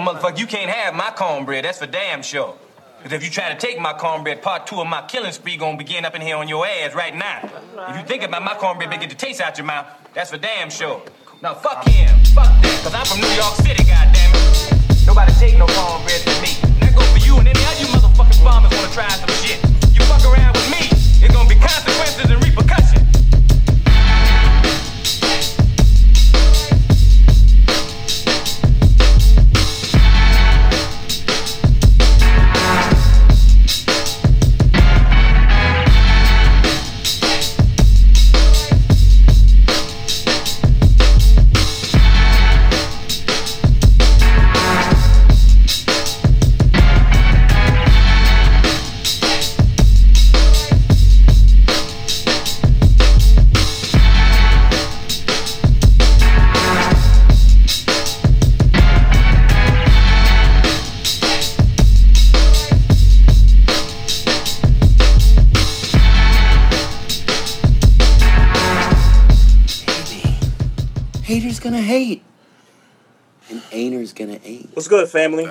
Oh, motherfucker, you can't have my cornbread. That's for damn sure. Because if you try to take my cornbread, part two of my killing spree gonna begin up in here on your ass right now. If you think about my cornbread, get the taste out your mouth, that's for damn sure. Now fuck him, fuck that, cause I'm from New York City, goddammit. Nobody take no cornbread from me. That goes for you and any other you motherfucking farmers wanna try some shit. You fuck around with me, it's gonna be consequences and repercussions. Hate. And ain'ters gonna ain't. What's good, family?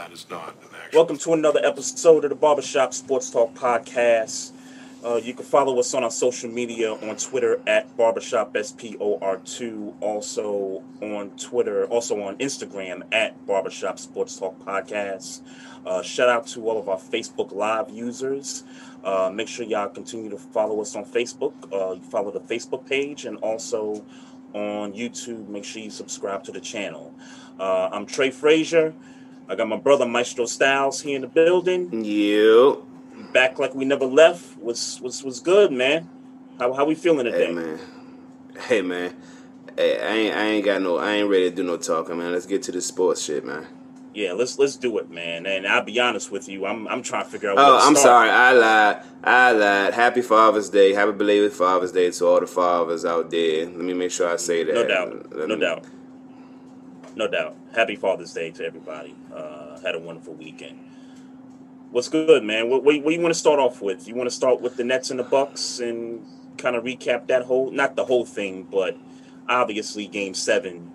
Welcome to another episode of the Barbershop Sports Talk Podcast. Uh, you can follow us on our social media on Twitter at Barbershop SPOR2. Also on Twitter, also on Instagram at Barbershop Sports Talk Podcast. Uh, shout out to all of our Facebook Live users. Uh, make sure y'all continue to follow us on Facebook. Uh, you follow the Facebook page and also on YouTube. Make sure you subscribe to the channel. Uh, I'm Trey Frazier. I got my brother Maestro Styles here in the building. You. Back like we never left. Was was was good, man. How how we feeling today? Hey man. Hey man. Hey, I ain't I ain't got no I ain't ready to do no talking, man. Let's get to the sports shit, man. Yeah, let's let's do it, man. And I'll be honest with you, I'm I'm trying to figure out. Oh, I'm sorry. I lied. I lied. Happy Father's Day. Happy belated Father's Day to all the fathers out there. Let me make sure I say that. No doubt. Let No me- doubt. No doubt. Happy Father's Day to everybody. Uh, had a wonderful weekend. What's good, man? What, what, what you want to start off with? You want to start with the Nets and the Bucks and kind of recap that whole, not the whole thing, but obviously Game Seven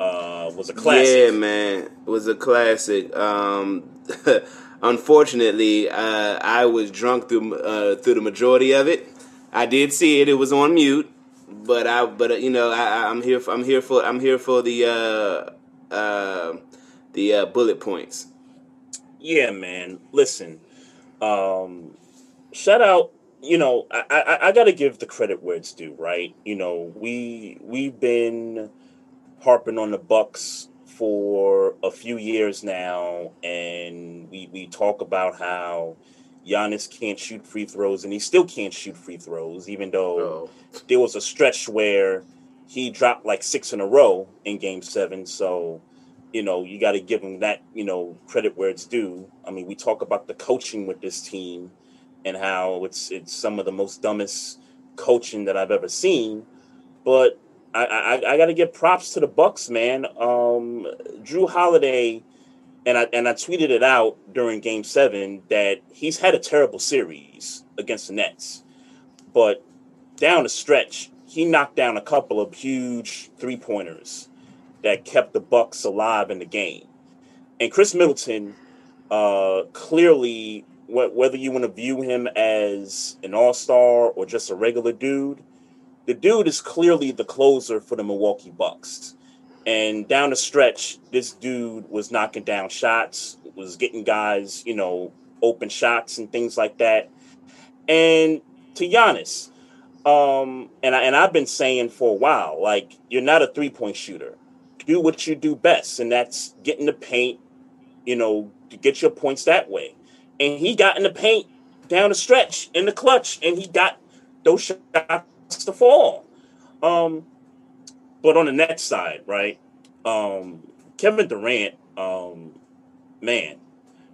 uh, was a classic. Yeah, man, it was a classic. Um, unfortunately, uh, I was drunk through uh, through the majority of it. I did see it; it was on mute, but I, but uh, you know, I, I'm here. For, I'm here for. I'm here for the uh, uh, the uh, bullet points. Yeah, man. Listen, um, shout out. You know, I, I I gotta give the credit where it's due, right? You know, we we've been harping on the Bucks for a few years now, and we we talk about how Giannis can't shoot free throws, and he still can't shoot free throws, even though there was a stretch where he dropped like six in a row in Game Seven. So you know, you got to give him that, you know, credit where it's due. I mean, we talk about the coaching with this team and how it's it's some of the most dumbest coaching that I've ever seen. But I I, I got to give props to the Bucks, man. Um, Jrue Holiday, and I and I tweeted it out during Game Seven that he's had a terrible series against the Nets, but down the stretch, he knocked down a couple of huge three pointers that kept the Bucks alive in the game. And Khris Middleton, uh, clearly, wh- whether you want to view him as an all star or just a regular dude, the dude is clearly the closer for the Milwaukee Bucks. And down the stretch, this dude was knocking down shots, was getting guys, you know, open shots and things like that. And to Giannis, um, and I, and I've been saying for a while, like you're not a three point shooter. Do what you do best, and that's get in the paint. You know, to get your points that way. And he got in the paint down the stretch in the clutch, and he got those shots to fall. Um, but on the net side, right? Um, Kevin Durant, um, man,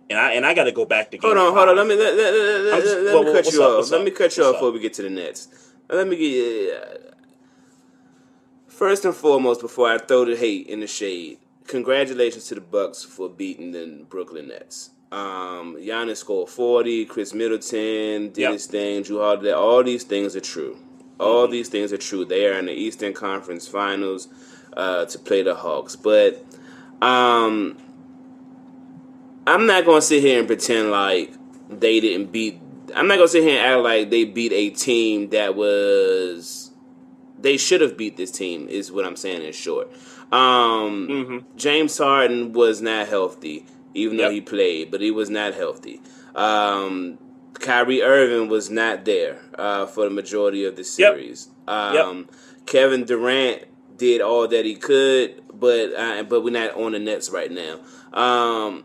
and I and I got to go back to. Hold on, five. hold on. Let me let, let, let, just- let, well, me cut you up, off. Let up? me cut you off before we get to the Nets. Let me get uh, first and foremost before I throw the hate in the shade. Congratulations to the Bucks for beating the Brooklyn Nets. Um, Giannis scored forty. Khris Middleton did Yep. his thing. Jrue Holiday. All these things are true. All these things are true. They are in the Eastern Conference Finals uh, to play the Hawks, but um, I'm not gonna sit here and pretend like they didn't beat. I'm not gonna sit here and act like they beat a team that was. They should have beat this team. Is what I'm saying in short. Um, Mm-hmm. James Harden was not healthy, even though he played, but he was not healthy. Um, Kyrie Irving was not there uh, for the majority of the Yep. series. Um, Kevin Durant did all that he could, but uh, but we're not on the Nets right now. Um,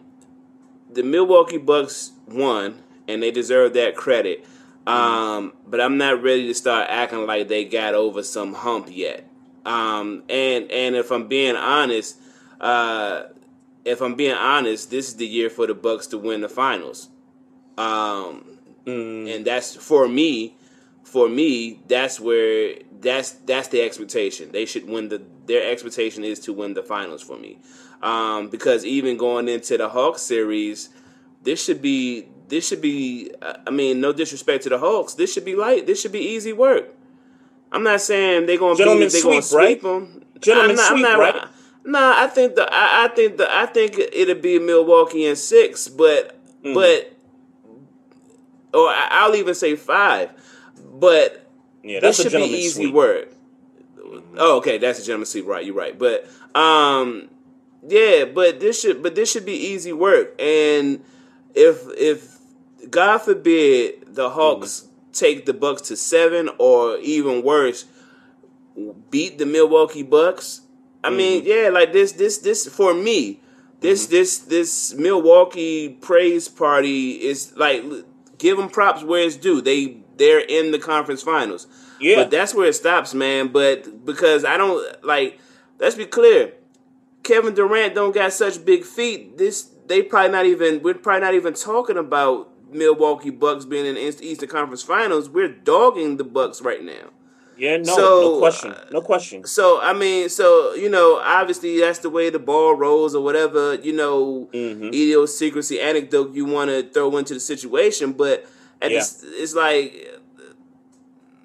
the Milwaukee Bucks won, and they deserve that credit. Um, but I'm not ready to start acting like they got over some hump yet. Um, and and if I'm being honest, uh, if I'm being honest, this is the year for the Bucks to win the finals. Um, and that's for me. For me, that's where that's that's the expectation. They should win the. Their expectation is to win the finals for me, um, because even going into the Hawks series, this should be this should be. I mean, no disrespect to the Hawks, this should be light. This should be easy work. I'm not saying they're gonna Gentlemen be they're gonna sweep, right? them. Gentlemen I'm not, sweep, I'm not, right? Nah, I think the I, I think the I think it'll be Milwaukee in six, but Mm-hmm. but or I'll even say five, but Yeah, that's this should be easy sweep. work. Oh, okay, that's a gentleman's sweep, right? You're right, but um, yeah, but this should but this should be easy work, and if if God forbid the Hawks Mm-hmm. take the Bucks to seven or even worse, beat the Milwaukee Bucks. I mean, Mm-hmm. yeah, like this, this, this for me, this, this, this Milwaukee praise party is like give them props where it's due. They they're in the conference finals. Yeah. but that's where it stops, man. But because I don't like, let's be clear, Kevin Durant don't got such big feet. This they probably not even we're probably not even talking about Milwaukee Bucks being in the East- Eastern Conference Finals. We're dogging the Bucks right now. Yeah, no, So, no question, no question. So I mean, so you know, obviously that's the way the ball rolls or whatever you know, Mm-hmm. idiosyncrasy anecdote you want to throw into the situation. But Yeah. this, it's like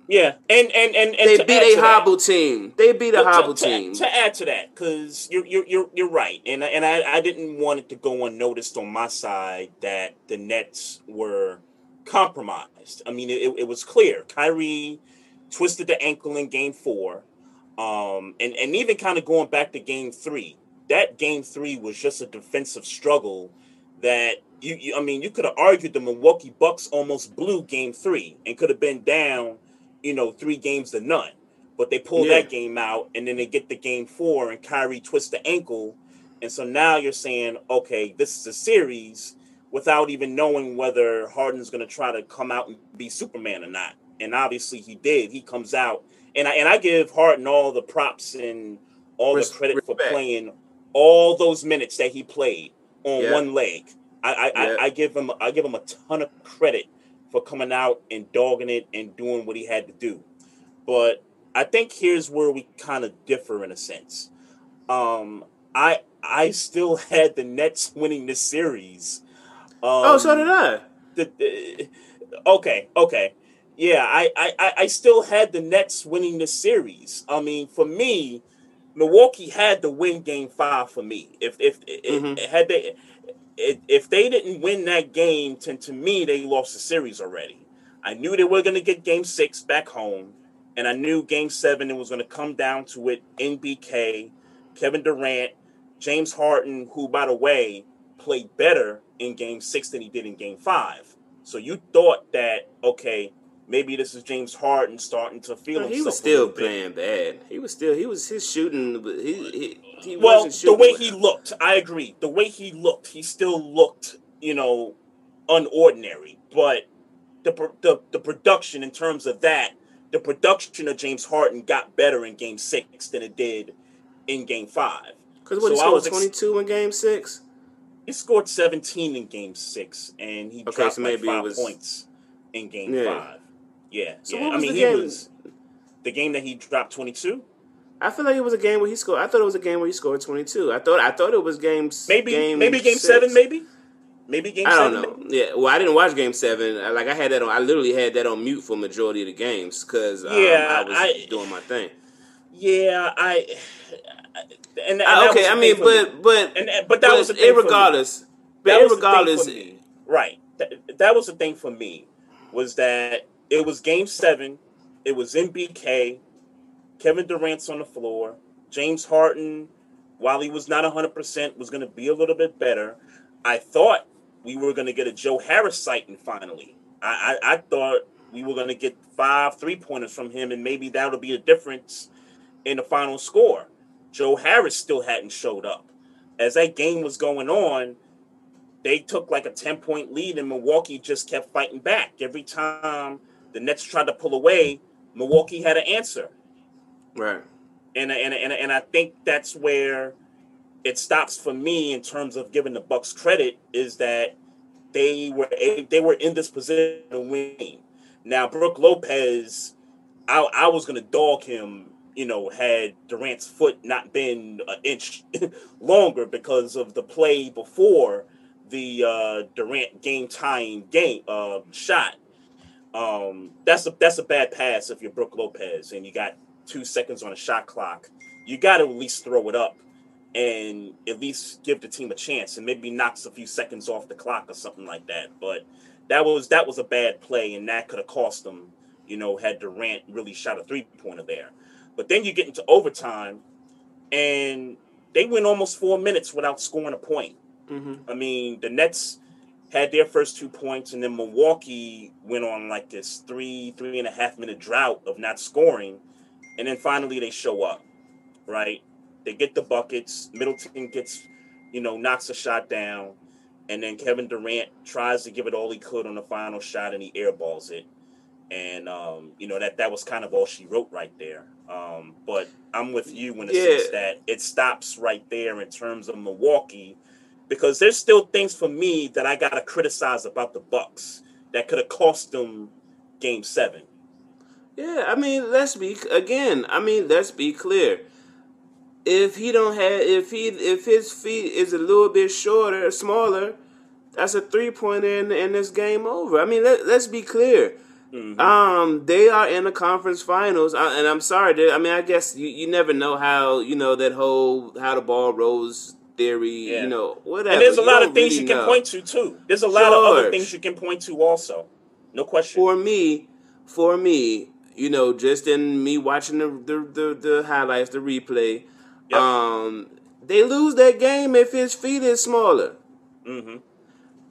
Yeah, and and and, and they to beat a to that- hobble team. They beat a to- hobble to, team. To add to that, because you're you're you're you're right, and and I, I didn't want it to go unnoticed on my side that the Nets were compromised. I mean, it, it was clear. Kyrie twisted the ankle in Game Four, um, and and even kind of going back to Game Three. That Game Three was just a defensive struggle that. You, you, I mean, you could have argued the Milwaukee Bucks almost blew Game Three and could have been down, you know, three games to none but they pull Yeah. that game out and then they get the game four and Kyrie twists the ankle. And so now you're saying, okay, this is a series without even knowing whether Harden's going to try to come out and be Superman or not. And obviously he did. He comes out and I, and I give Harden all the props and all Res- the credit for playing all those minutes that he played on Yeah. one leg. I I, Yeah. I I give him I give him a ton of credit for coming out and dogging it and doing what he had to do. But I think here's where we kind of differ in a sense. Um, I I still had the Nets winning this series. Um, oh, so did I. the, the- okay, okay, yeah, I, I I- still had the Nets winning the series. I mean, for me, Milwaukee had to win Game Five for me. If if Mhm. it, had they if, they didn't win that game, to, to me they lost the series already. I knew they were going to get Game Six back home, and I knew Game Seven it was going to come down to it. NBK, Kevin Durant, James Harden, who by the way played better in Game Six than he did in Game Five. So you thought that okay, maybe this is James Harden starting to feel No, himself. he was still playing bad. He was still he was his shooting. He he, he Well, the way he looked, I agree. The way he looked, he still looked, you know, unordinary. But the the the production in terms of that, the production of James Harden got better in Game Six than it did in Game Five. Because what he So I scored was ex- twenty two in Game Six. he scored 17 in game six, and he Okay, dropped so like five was- points in game Yeah. five. Yeah, So yeah. what I mean, the he game? was the game that he dropped 22. I feel like it was a game where he scored. I thought it was a game where he scored twenty two. I thought I thought it was games. Maybe, game maybe game six. seven, maybe, maybe game I don't seven. know. Yeah, well, I didn't watch Game Seven. Like I had that on. I literally had that on mute for majority of the games because um, Yeah, I was I- doing my thing. Yeah, I. And, and okay, I mean, for me. but but And- but that was the thing for me. irregardless. But that was irregardless, for me. right? That, that was the thing for me was that it was Game Seven. It was NBK. Kevin Durant's on the floor. James Harden, while he was not hundred percent, was going to be a little bit better. I thought we were going to get a Joe Harris sighting finally. I, I, I thought we were going to get five three pointers from him, and maybe that'll be a difference in the final score. Joe Harris still hadn't showed up. As that game was going on, they took like a 10 point lead and Milwaukee just kept fighting back. Every time the Nets tried to pull away, Milwaukee had an answer. right? And and and, and I think that's where it stops for me in terms of giving the Bucks credit is that they were they were in this position to win. Now Brook Lopez, I, I was gonna dog him. You know, had Durant's foot not been an inch longer because of the play before the uh, Durant game tying game uh, shot. Um, that's a that's a bad pass if you're Brook Lopez and you got two seconds on a shot clock. You got to at least throw it up and at least give the team a chance and maybe knocks a few seconds off the clock or something like that. But that was that was a bad play and that could have cost them. You know, had Durant really shot a three pointer there. But then you get into overtime, and they went almost four minutes without scoring a point. I mean, the Nets had their first two points, and then Milwaukee went on like this three, three and a half minute drought of not scoring. And then finally they show up, right? They get the buckets. Middleton gets, you know, knocks a shot down. And then Kevin Durant tries to give it all he could on the final shot, and he airballs it. And um, you know that that was kind of all she wrote right there. Um, but I'm with you when it Yeah. sense that it stops right there in terms of Milwaukee, because there's still things for me that I gotta criticize about the Bucks that could have cost them Game Seven. Yeah, I mean, let's be again. I mean, let's be clear. If he don't have, if he, if his feet is a little bit shorter, smaller, that's a three pointer, and, and this game over. I mean, let, let's be clear. Um, they are in the conference finals, I, and I'm sorry. they- I mean, I guess you, you never know how you know that whole how the ball rolls theory. Yeah. You know, whatever. And there's a You lot of things really you can know. point to too. There's a lot of other things you can point to also. No question. for me, for me, you know, just in me watching the the, the, the highlights, the replay, Yep. um, they lose that game if his feet is smaller. hmm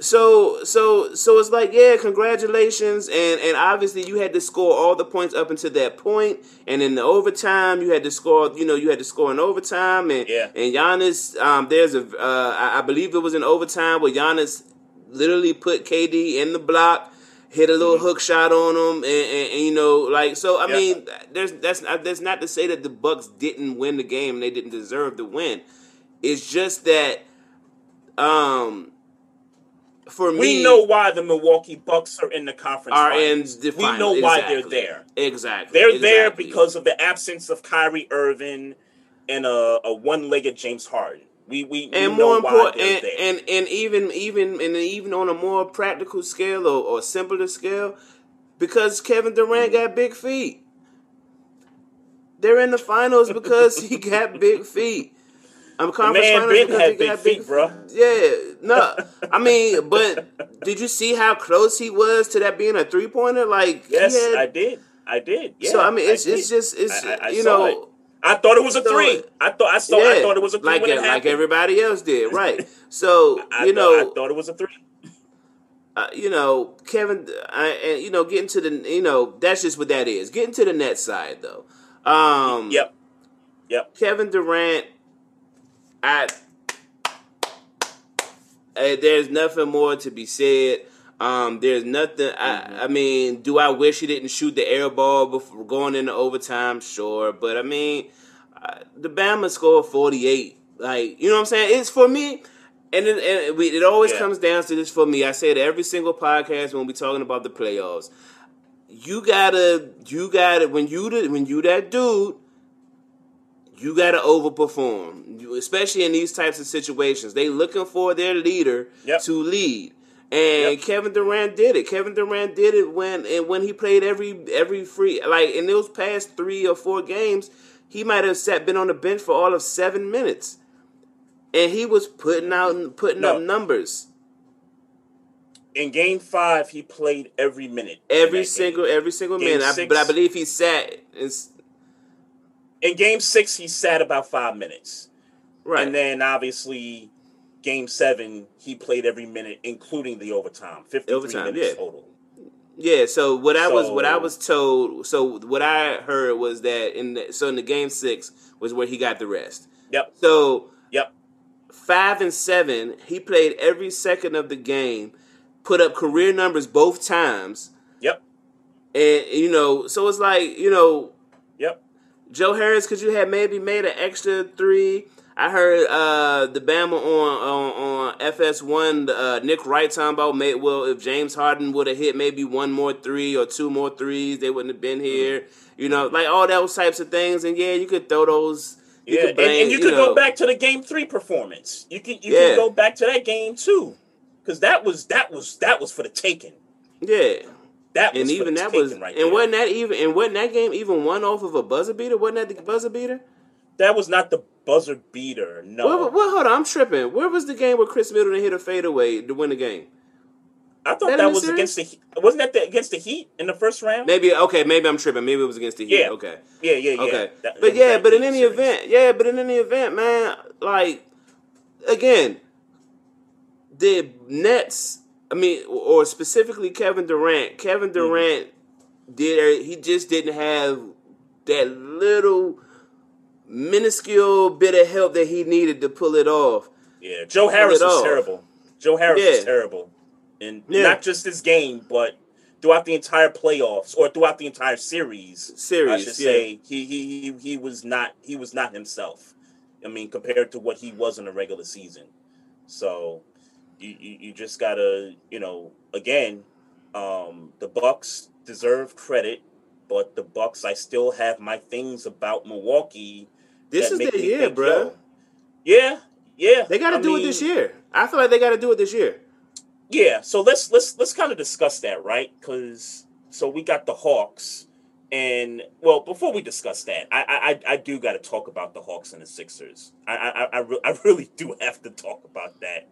So so so it's like yeah, congratulations, and and obviously you had to score all the points up until that point, and in the overtime you had to score. You know you had to score in overtime, and Yeah. and Giannis, um, there's a uh, I, I believe it was in overtime where Giannis literally put KD in the block, hit a little hook shot on him, and, and, and, you know like so. I Mm-hmm. Yeah. mean, there's that's not, that's not to say that the Bucks didn't win the game and they didn't deserve to win. It's just that um for me We know why the Milwaukee Bucks are in the conference are in finals. the we know why they're there. Exactly. They're there because of the absence of Kyrie Irving and a, a one-legged James Harden. We we, we and know more why important, they're and, there. and and even even and even on a more practical scale or, or simpler scale, because Kevin Durant got big feet. They're in the finals because he got big feet. I'm conference man finals had he big feet, bro. Yeah, no, I mean, but did you see how close he was to that being a three pointer? Like, yes, had- I did. I did. Yeah, so I mean, it's did. it's just it's I- I- I you know. it. I thought it was a three. I thought I saw. I thought it was a three like like everybody else did, right? So I you thought, know, I thought it was a three. uh, you know, Kevin, I, and you know, getting to the, you know, that's just what that is. Getting to the net side though. Um, Yep. Yep. Kevin Durant, I, uh, there's nothing more to be said. Um, there's nothing. I, I mean, do I wish he didn't shoot the air ball before going into overtime? Sure, but I mean, uh, the Bama scored 48. Like, you know what I'm saying? It's for me. And it, and we, it always Yeah. comes down to this for me. I say it every single podcast when we're talking about the playoffs. You gotta, you gotta, when you when you that dude, you gotta overperform. Especially in these types of situations, they looking for their leader Yep. to lead. And Yep. Kevin Durant did it. Kevin Durant did it when and when he played every every free like in those past three or four games, he might have sat been on the bench for all of seven minutes, and he was putting out putting No. up numbers In game five, he played every minute. every single game. every single Game minute. I, but I believe he sat. It's, In game six, he sat about five minutes. Right. And then obviously, game seven, he played every minute, including the overtime. 53 Overtime, minutes yeah. total. Yeah, so what I was what I was told, so what I heard was that in the, so in the game six was where he got the rest. Yep. So Yep. five and seven, he played every second of the game, put up career numbers both times, Yep. and you know, so it's like you know, Yep. Joe Harris, could you have maybe made an extra three? I heard uh, the Bama on on, on FS1, uh, Nick Wright talking about, may, well, if James Harden would have hit maybe one more three or two more threes, they wouldn't have been here. You know, like all those types of things. And yeah, you could throw those. You yeah, could and, and you could know, go back to the game three performance. You can you Yeah. can go back to that game too, because that was that was that was for the taking. Yeah. That was And even that was, right and there. wasn't that even, and wasn't that game even one off of a buzzer beater? Wasn't that the buzzer beater? That was not the buzzer beater. No, What, what, hold on, I'm tripping. Where was the game where Khris Middleton hit a fadeaway to win the game? I thought that that, was series? against the Heat. Wasn't that the, against the Heat in the first round? Maybe okay, maybe I'm tripping. Maybe it was against the Heat. Yeah. Okay. Yeah, yeah, yeah. Okay. That- but yeah, but in any series. event, yeah, but in any event, man, like again, the Nets, I mean, or specifically Kevin Durant. Kevin mm-hmm. Durant did he just didn't have that little minuscule bit of help that he needed to pull it off. Yeah, Joe Harris was off. terrible. Joe Harris Yeah. was terrible, and Yeah. not just this game, but throughout the entire playoffs or throughout the entire series. Series, I should yeah. say he, he he he was not he was not himself. I mean, compared to what he was in the regular season. So you you, you just gotta you know again, um, the Bucks deserve credit, but the Bucks I still have my things about Milwaukee. This is their year, bruh. Yeah, yeah. They got to do it this year. I feel like they got to do it this year. Yeah, so let's let's let's kind of discuss that, right? Because so we got the Hawks, and well, before we discuss that, I I, I do got to talk about the Hawks and the Sixers. I I I, re- I really do have to talk about that.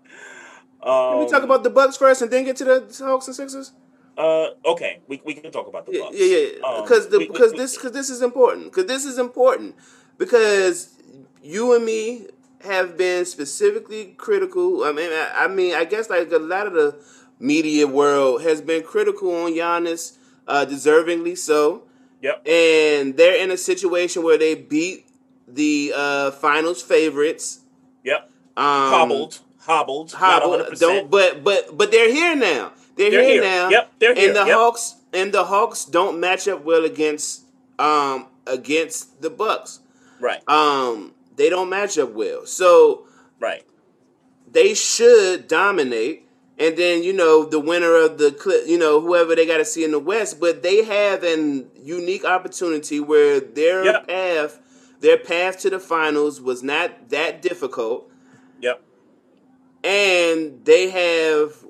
Um, Can we talk about the Bucks first and then get to the Hawks and Sixers? Uh, okay, we, we can talk about the Yeah, Bucks. yeah, yeah. Um, Because the because this because this is important. Because this is important. Because you and me have been specifically critical. I mean, I, I mean, I guess like a lot of the media world has been critical on Giannis, uh, deservingly so. Yep. And they're in a situation where they beat the uh, finals favorites. Yep. Um, hobbled, hobbled, hobbled. not 100%. Don't, but but but they're here now. They're, They're here, here. now. Yep, they're here. And the Yep. Hawks and the Hawks don't match up well against um against the Bucks. Right, Um, they don't match up well. So right. they should dominate. And then you know the winner of the you know whoever they got to see in the West, but they have an unique opportunity where their Yep. path, their path to the finals was not that difficult Yep. and they have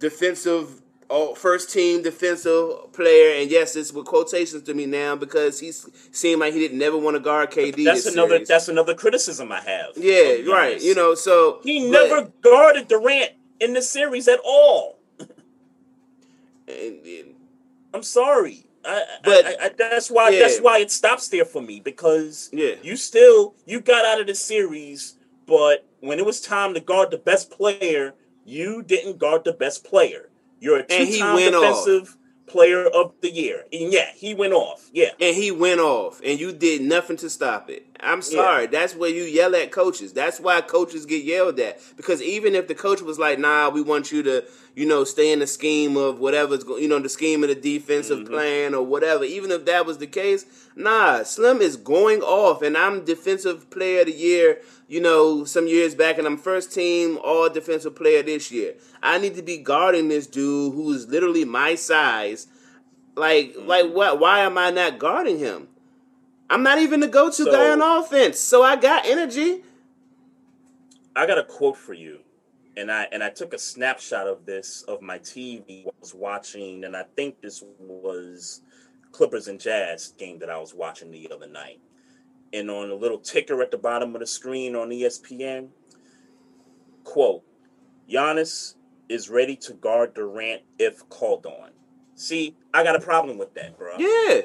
defensive oh, first team defensive player and yes it's with quotations to me now because he seemed like he didn't never want to guard KD That's another. series. That's another criticism I have. yeah right you know so He but- never guarded Durant in the series at all. and- and- I'm sorry. I, But- I, I, that's why yeah. that's why it stops there for me because Yeah. you still you got out of the series, but when it was time to guard the best player, you didn't guard the best player. You're a And he two-time went off. defensive player of the year, and yeah, he went off. Yeah, and he went off and you did nothing to stop it I'm sorry. Yeah. That's where you yell at coaches. That's why coaches get yelled at. Because even if the coach was like, "Nah, we want you to, you know, stay in the scheme of whatever's, you know, the scheme of the defensive mm-hmm. plan or whatever," even if that was the case, nah, Slim is going off, and I'm defensive player of the year. You know, some years back, and I'm first team all defensive player this year. I need to be guarding this dude who is literally my size. Like, mm-hmm. like what? Why am I not guarding him? I'm not even the go-to so, guy on offense, so I got energy. I got a quote for you, and I and I took a snapshot of this of my TV I was watching, and I think this was Clippers and Jazz game that I was watching the other night. And on a little ticker at the bottom of the screen on ESPN, quote, Giannis is ready to guard Durant if called on. See, I got a problem with that, bro. Yeah.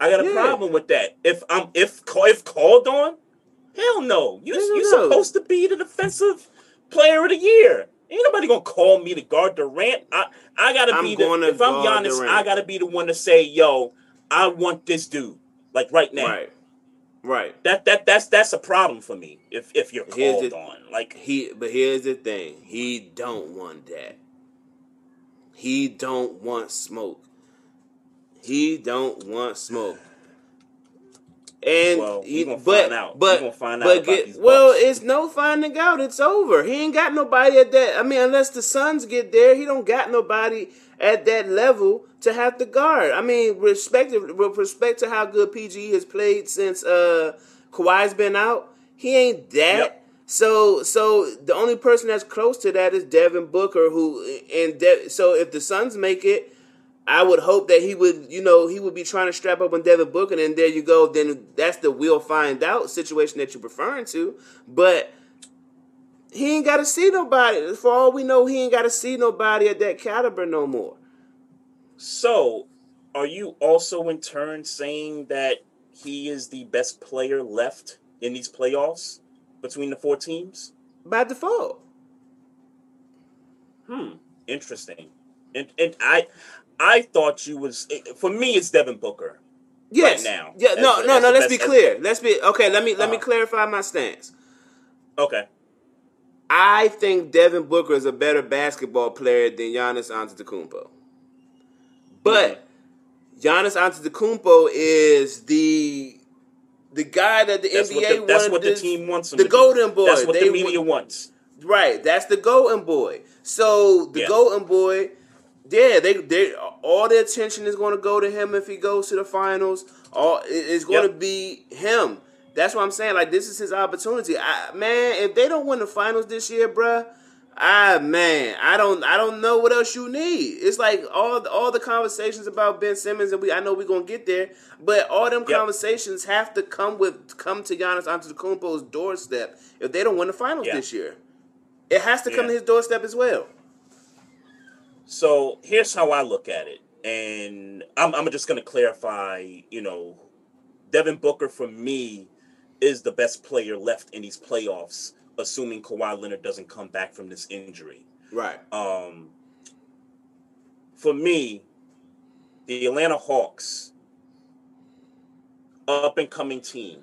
I got a yeah. problem with that. If I'm if if called on, hell no. You you supposed to be the defensive player of the year. Ain't nobody gonna call me to guard Durant. I I gotta I'm be the if I'm Giannis, Durant. I gotta be the one to say, yo, I want this dude like right now. Right. Right. That that that's that's a problem for me. If if you're called the, on, like he. But here's the thing: he don't want that. He don't want smoke. He don't want smoke. And well, he, but but but get, well, it's no finding out. It's over. He ain't got nobody at that. I mean, unless the Suns get there, he don't got nobody at that level to have to guard. I mean, respect with respect to how good PG has played since uh Kawhi's been out, he ain't that. Yep. So so the only person that's close to that is Devin Booker, who and De- so if the Suns make it I would hope that he would, you know, he would be trying to strap up on Devin Booker, and then there you go. Then that's the we'll find out situation that you're referring to. But he ain't got to see nobody. For all we know, he ain't got to see nobody at that caliber no more. So, are you also in turn saying that he is the best player left in these playoffs between the four teams? By default. Hmm. Interesting. And, and I I thought you was for me. It's Devin Booker. Yes. Right now. Yeah. No. no. No. Let's best, be clear. As, let's be okay. Let me let uh, me uh-huh. clarify my stance. Okay. I think Devin Booker is a better basketball player than Giannis Antetokounmpo. But mm-hmm. Giannis Antetokounmpo is the the guy that the that's NBA what the, That's what the team wants. the golden boy. That's what they the media wants. Right. That's the golden boy. So the yeah. golden boy yeah, they they all the attention is going to go to him if he goes to the finals. All it's going yep. to be him. That's what I'm saying. Like this is his opportunity. I, man, if they don't win the finals this year, bruh, ah man, I don't I don't know what else you need. It's like all all the conversations about Ben Simmons, and we I know we're gonna get there, but all them yep. conversations have to come with come to Giannis Antetokounmpo's doorstep if they don't win the finals this year. It has to come yeah. to his doorstep as well. So here's how I look at it, and I'm, I'm just going to clarify. You know, Devin Booker for me is the best player left in these playoffs, assuming Kawhi Leonard doesn't come back from this injury. Right. Um. For me, the Atlanta Hawks, up and coming team,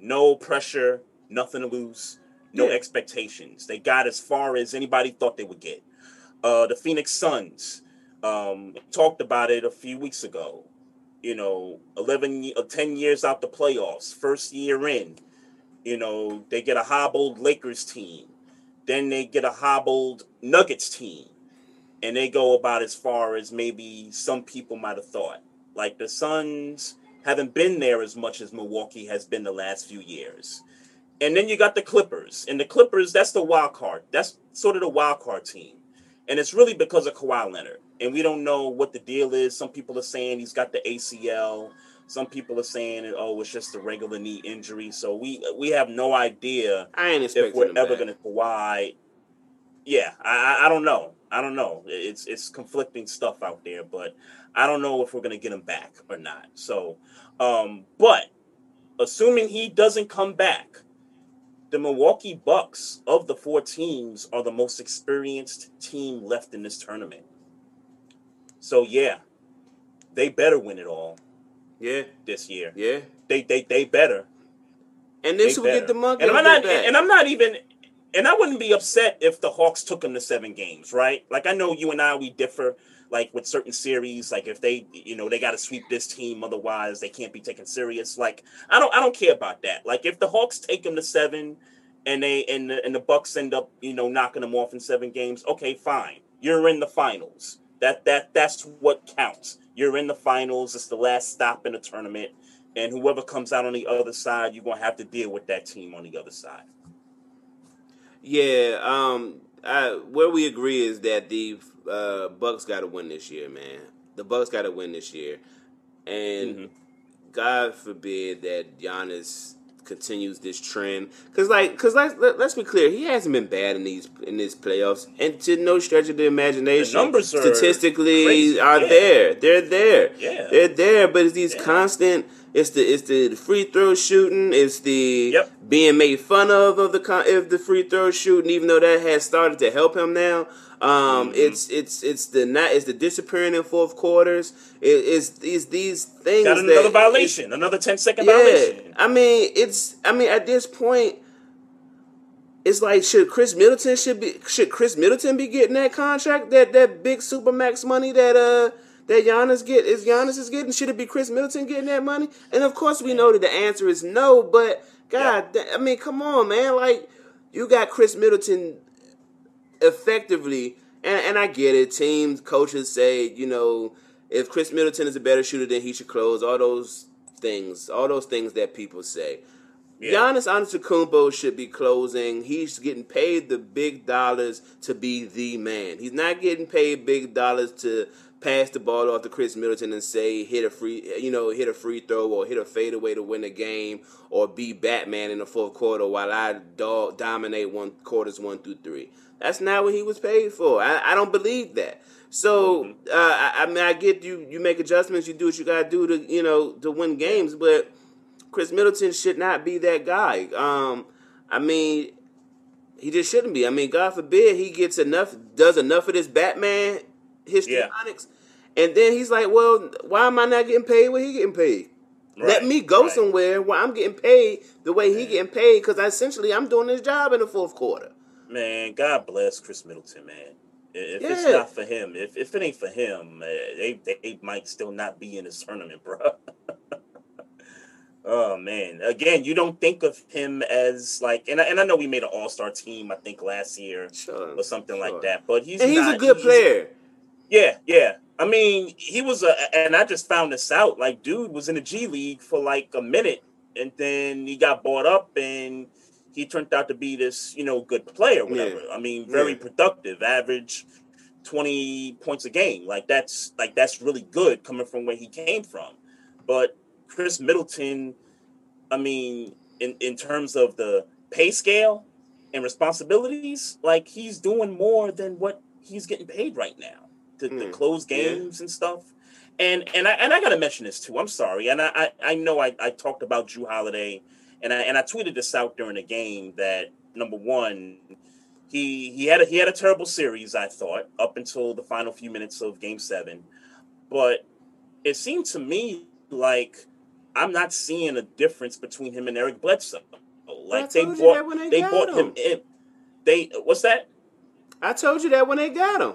no pressure, nothing to lose, no yeah. expectations. They got as far as anybody thought they would get. Uh, the Phoenix Suns um, talked about it a few weeks ago. You know, 11, uh, 10 years out the playoffs, first year in, you know, they get a hobbled Lakers team. Then they get a hobbled Nuggets team. And they go about as far as maybe some people might have thought. Like the Suns haven't been there as much as Milwaukee has been the last few years. And then you got the Clippers. And the Clippers, that's the wild card. That's sort of the wild card team. And it's really because of Kawhi Leonard. And we don't know what the deal is. Some people are saying he's got the ACL. Some people are saying, oh, it's just a regular knee injury. So we we have no idea I ain't if we're ever going to Kawhi. Yeah, I, I don't know. I don't know. It's it's conflicting stuff out there, but I don't know if we're going to get him back or not. So, um, but assuming he doesn't come back, the Milwaukee Bucks of the four teams are the most experienced team left in this tournament. So yeah, they better win it all. Yeah. This year. Yeah. They they they better. And this will get the monkey. And I'm not, back. and I'm not even, and I wouldn't be upset if the Hawks took them to seven games, right? Like I know you and I we differ, like with certain series, like if they, you know, they got to sweep this team, otherwise they can't be taken serious. Like I don't, I don't care about that. Like if the Hawks take them to seven, and they and the, and the Bucks end up, you know, knocking them off in seven games, okay, fine, you're in the finals. That that that's what counts. You're in the finals. It's the last stop in the tournament. And whoever comes out on the other side, you're gonna have to deal with that team on the other side. Yeah, um, I, where we agree is that the uh, Bucks got to win this year, man. The Bucks got to win this year, and Mhm. God forbid that Giannis continues this trend. Cause like, cause like, let, let's be clear, he hasn't been bad in these in these playoffs, and to no stretch of the imagination, The numbers are statistically crazy, are yeah. there. They're there. Yeah. they're there. But it's these Yeah. constant. It's the it's the free throw shooting. It's the Yep. being made fun of of the con- of the free throw shooting, even though that has started to help him now. Um, Mm-hmm. It's it's it's the not it's the disappearing in fourth quarters. It, it's these these things. Got another it's- violation, another 10 second Yeah, violation. I mean it's I mean at this point. It's like should Khris Middleton should be should Khris Middleton be getting that contract that that big supermax money that uh that Giannis get is Giannis is getting should it be Khris Middleton getting that money and of course we know that the answer is no but God da- I mean come on man like you got Khris Middleton effectively and, and I get it teams coaches say you know if Khris Middleton is a better shooter then he should close all those things all those things that people say Yeah. Giannis Antetokounmpo should be closing. He's getting paid the big dollars to be the man. He's not getting paid big dollars to pass the ball off to Khris Middleton and say hit a free, you know, hit a free throw or hit a fadeaway to win the game or be Batman in the fourth quarter while I do- dominate one quarters one through three. That's not what he was paid for. I, I don't believe that. So uh, I, I mean, I get you. You make adjustments. You do what you gotta do to you know to win games, but. Khris Middleton should not be that guy. Um, I mean, he just shouldn't be. I mean, God forbid he gets enough, does enough of this Batman histrionics, and then he's like, "Well, why am I not getting paid? What he getting paid? Let me go right. somewhere where I'm getting paid the way he getting paid because essentially I'm doing this job in the fourth quarter." Man, God bless Khris Middleton, man. If it's not for him, if, if it ain't for him, uh, they, they might still not be in this tournament, bro. oh man! Again, you don't think of him as like, and I, and I know we made an All Star team, I think last year Sure, or something sure. like that. But he's and he's not- a good player. Yeah, yeah. I mean, he was a, and I just found this out. Like, dude was in the G League for like a minute, and then he got bought up, and he turned out to be this, you know, good player. Whatever. Yeah. I mean, very Yeah. productive, average twenty points a game. Like that's like that's really good coming from where he came from. But Khris Middleton, I mean, in in terms of the pay scale and responsibilities, like he's doing more than what he's getting paid right now to, to Mm, close yeah. games and stuff. And and I and I gotta mention this too. I'm sorry, and I I, I know I, I talked about Jrue Holiday, and I and I tweeted this out during the game that number one, he he had a, he had a terrible series. I thought up until the final few minutes of Game Seven, but it seemed to me like I'm not seeing a difference between him and Eric Bledsoe. Like they bought they they bought him him. in. They what's that? I told you that when they got him.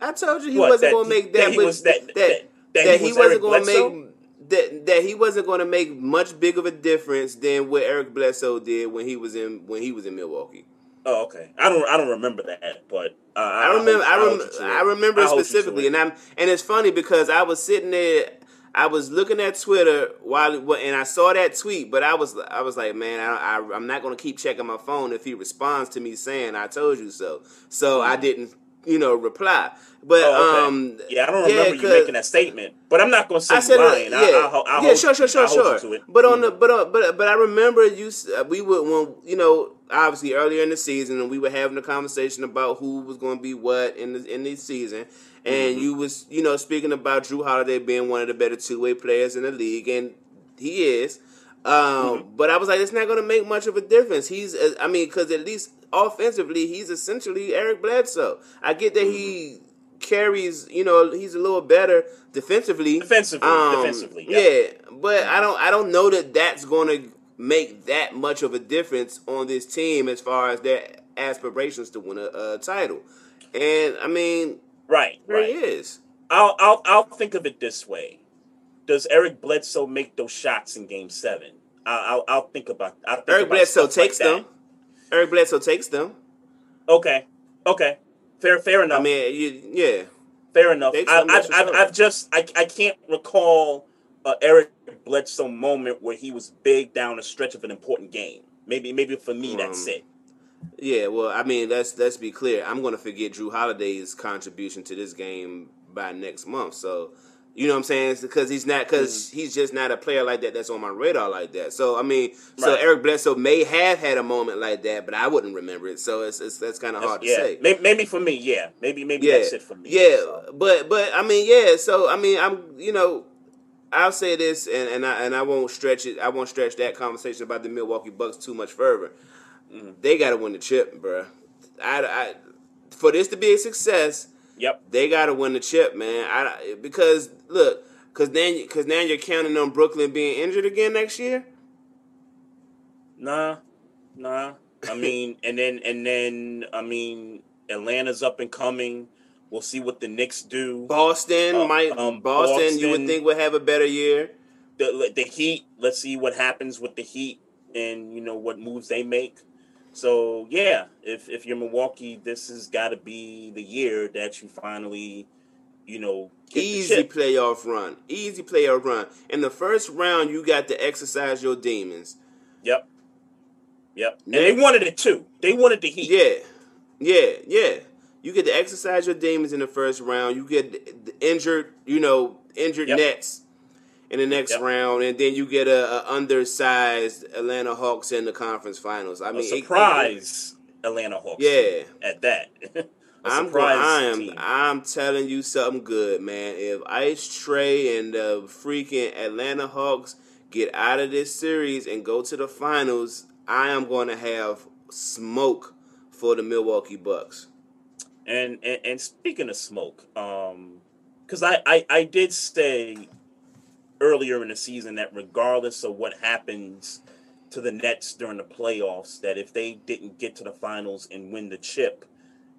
I told you he What, wasn't going to make that that. he with- was- that- that, that- that he was wasn't going to make that that he wasn't going to make much big of a difference than what Eric Bledsoe did when he was in when he was in Milwaukee. Oh, okay. I don't I don't remember that, but uh, I remember. I, rem- I it. remember I'll hold you to specifically, and I'm and it's funny because I was sitting there. I was looking at Twitter while and I saw that tweet, but I was I was like, man, I, I I'm not going to keep checking my phone if he responds to me saying I told you so. So I didn't, you know, reply. But. Oh, okay. um, yeah, I don't remember you making that statement, but I'm not going to say I said, lying. yeah, I, I'll, I'll, I'll yeah, hold sure, sure, sure, sure. you to it. But on the, Mhm. but on, but but I remember you. uh, We would when you know, obviously earlier in the season, and we were having a conversation about who was going to be what in the in the season, and Mm-hmm. you was you know speaking about Jrue Holiday being one of the better two way players in the league, and he is. Um, Mm-hmm. But I was like, it's not going to make much of a difference. He's, uh, I mean, because at least offensively, he's essentially Eric Bledsoe. I get that he carries, you know, he's a little better defensively. Defensively, Um, defensively, yeah. But I don't, I don't know that that's going to make that much of a difference on this team as far as their aspirations to win a, a title. And I mean, right, here right. he is. I'll I'll I'll think of it this way: Does Eric Bledsoe make those shots in Game Seven? I'll I'll, I'll think about. I'll think Eric about Bledsoe like takes that. them. Eric Bledsoe takes them. Okay, okay, fair fair enough. I mean, you, yeah. Fair enough. I, extra I've. I've just I, I can't recall a Eric Bledsoe moment where he was big down a stretch of an important game. Maybe maybe for me that's Um, it. Yeah, well, I mean, let's let's be clear. I'm going to forget Jrue Holiday's contribution to this game by next month. So, you know what I'm saying? Because he's not because mm. he's just not a player like that. That's on my radar like that. So, I mean, so Eric Bledsoe may have had a moment like that, but I wouldn't remember it. So it's, it's that's kind of hard to yeah, say. maybe, maybe for me, yeah, maybe maybe yeah, that's it for me. yeah, So, but but I mean, yeah. So I mean, I'm you know. I'll say this, and, and I and I won't stretch it. I won't stretch that conversation about the Milwaukee Bucks too much further. Mm. They got to win the chip, bruh. I, I, for this to be a success, yep. they got to win the chip, man. I, because look, because then because now you're counting on Brooklyn being injured again next year. Nah, nah. I mean, and then and then I mean, Atlanta's up and coming. We'll see what the Knicks do. Boston Uh, might um, Boston, you would think would have a better year. the the Heat. Let's see what happens with the Heat and you know what moves they make. So yeah, if if you're Milwaukee, this has got to be the year that you finally, you know, get Easy playoff run. Easy playoff run. In the first round, you got to exercise your demons. Yep, yep. And they wanted it too. They wanted the Heat. Yeah, yeah, yeah. You get to exercise your demons in the first round. You get injured, you know, injured Yep. Nets in the next Yep. round, and then you get a, a undersized Atlanta Hawks in the conference finals. I mean, it- surprise, Atlanta Hawks. Yeah. at that. A I'm going. I am. team. I'm telling you something good, man. If Ice Trae and the freaking Atlanta Hawks get out of this series and go to the finals, I am going to have smoke for the Milwaukee Bucks. And, and and speaking of smoke, um, because I, I I did say earlier in the season that regardless of what happens to the Nets during the playoffs, that if they didn't get to the finals and win the chip,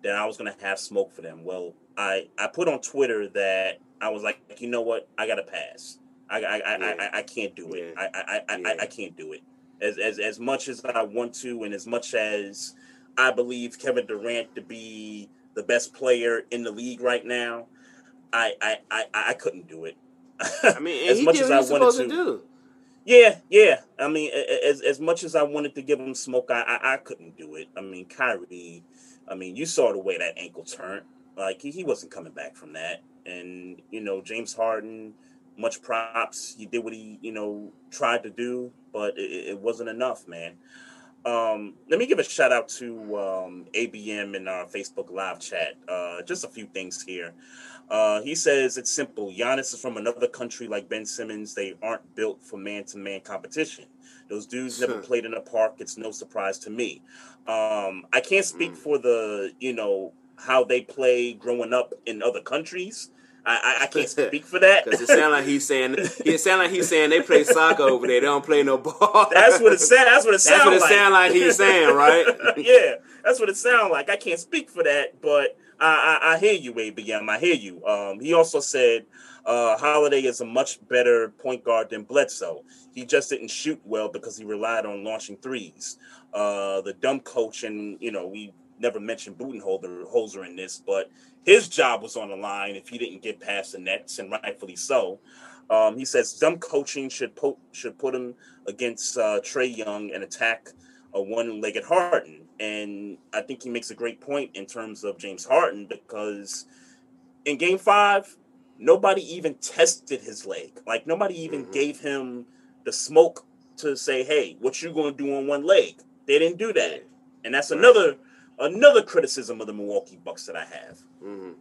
then I was gonna have smoke for them. Well, I I put on Twitter that I was like, you know what, I gotta pass. I I I, Yeah. I, I can't do it. Yeah. I I, I, Yeah. I I can't do it. As as as much as I want to, and as much as I believe Kevin Durant to be the best player in the league right now, I I I, I couldn't do it. I mean, as what he was supposed to do. Yeah, yeah. I mean, as as much as I wanted to give him smoke, I, I I couldn't do it. I mean, Kyrie. I mean, you saw the way that ankle turned. Like he, he wasn't coming back from that. And you know, James Harden. Much props. He did what he you know tried to do, but it, it- it wasn't enough, man. Um, let me give a shout out to um, ABM in our Facebook live chat. Uh, just a few things here. Uh, he says it's simple. Giannis is from another country like Ben Simmons. They aren't built for man to man competition. Those dudes never played in a park. It's no surprise to me. Um, I can't speak Mm. for the, you know, how they play growing up in other countries. I, I, I can't speak for that. Because it sound like he's saying it sound like he's saying they play soccer over there. They don't play no ball. That's what it sound. That's what it That's what it like. sound like he's saying, right? yeah, that's what it sounds like. I can't speak for that, but I, I, hear you, ABM. I hear you. Um, he also said uh, Holiday is a much better point guard than Bledsoe. He just didn't shoot well because he relied on launching threes. Uh, the dumb coach, and you know, we never mentioned Budenholzer Holzer in this, but his job was on the line if he didn't get past the nets, and rightfully so. Um, he says dumb coaching should put should put him against uh, Trae Young and attack a one-legged Harden, and I think he makes a great point in terms of James Harden because in Game Five, nobody even tested his leg. Like nobody even Mhm. gave him the smoke to say, "Hey, what you going to do on one leg?" They didn't do that, and that's Right. another another criticism of the Milwaukee Bucks that I have. hmm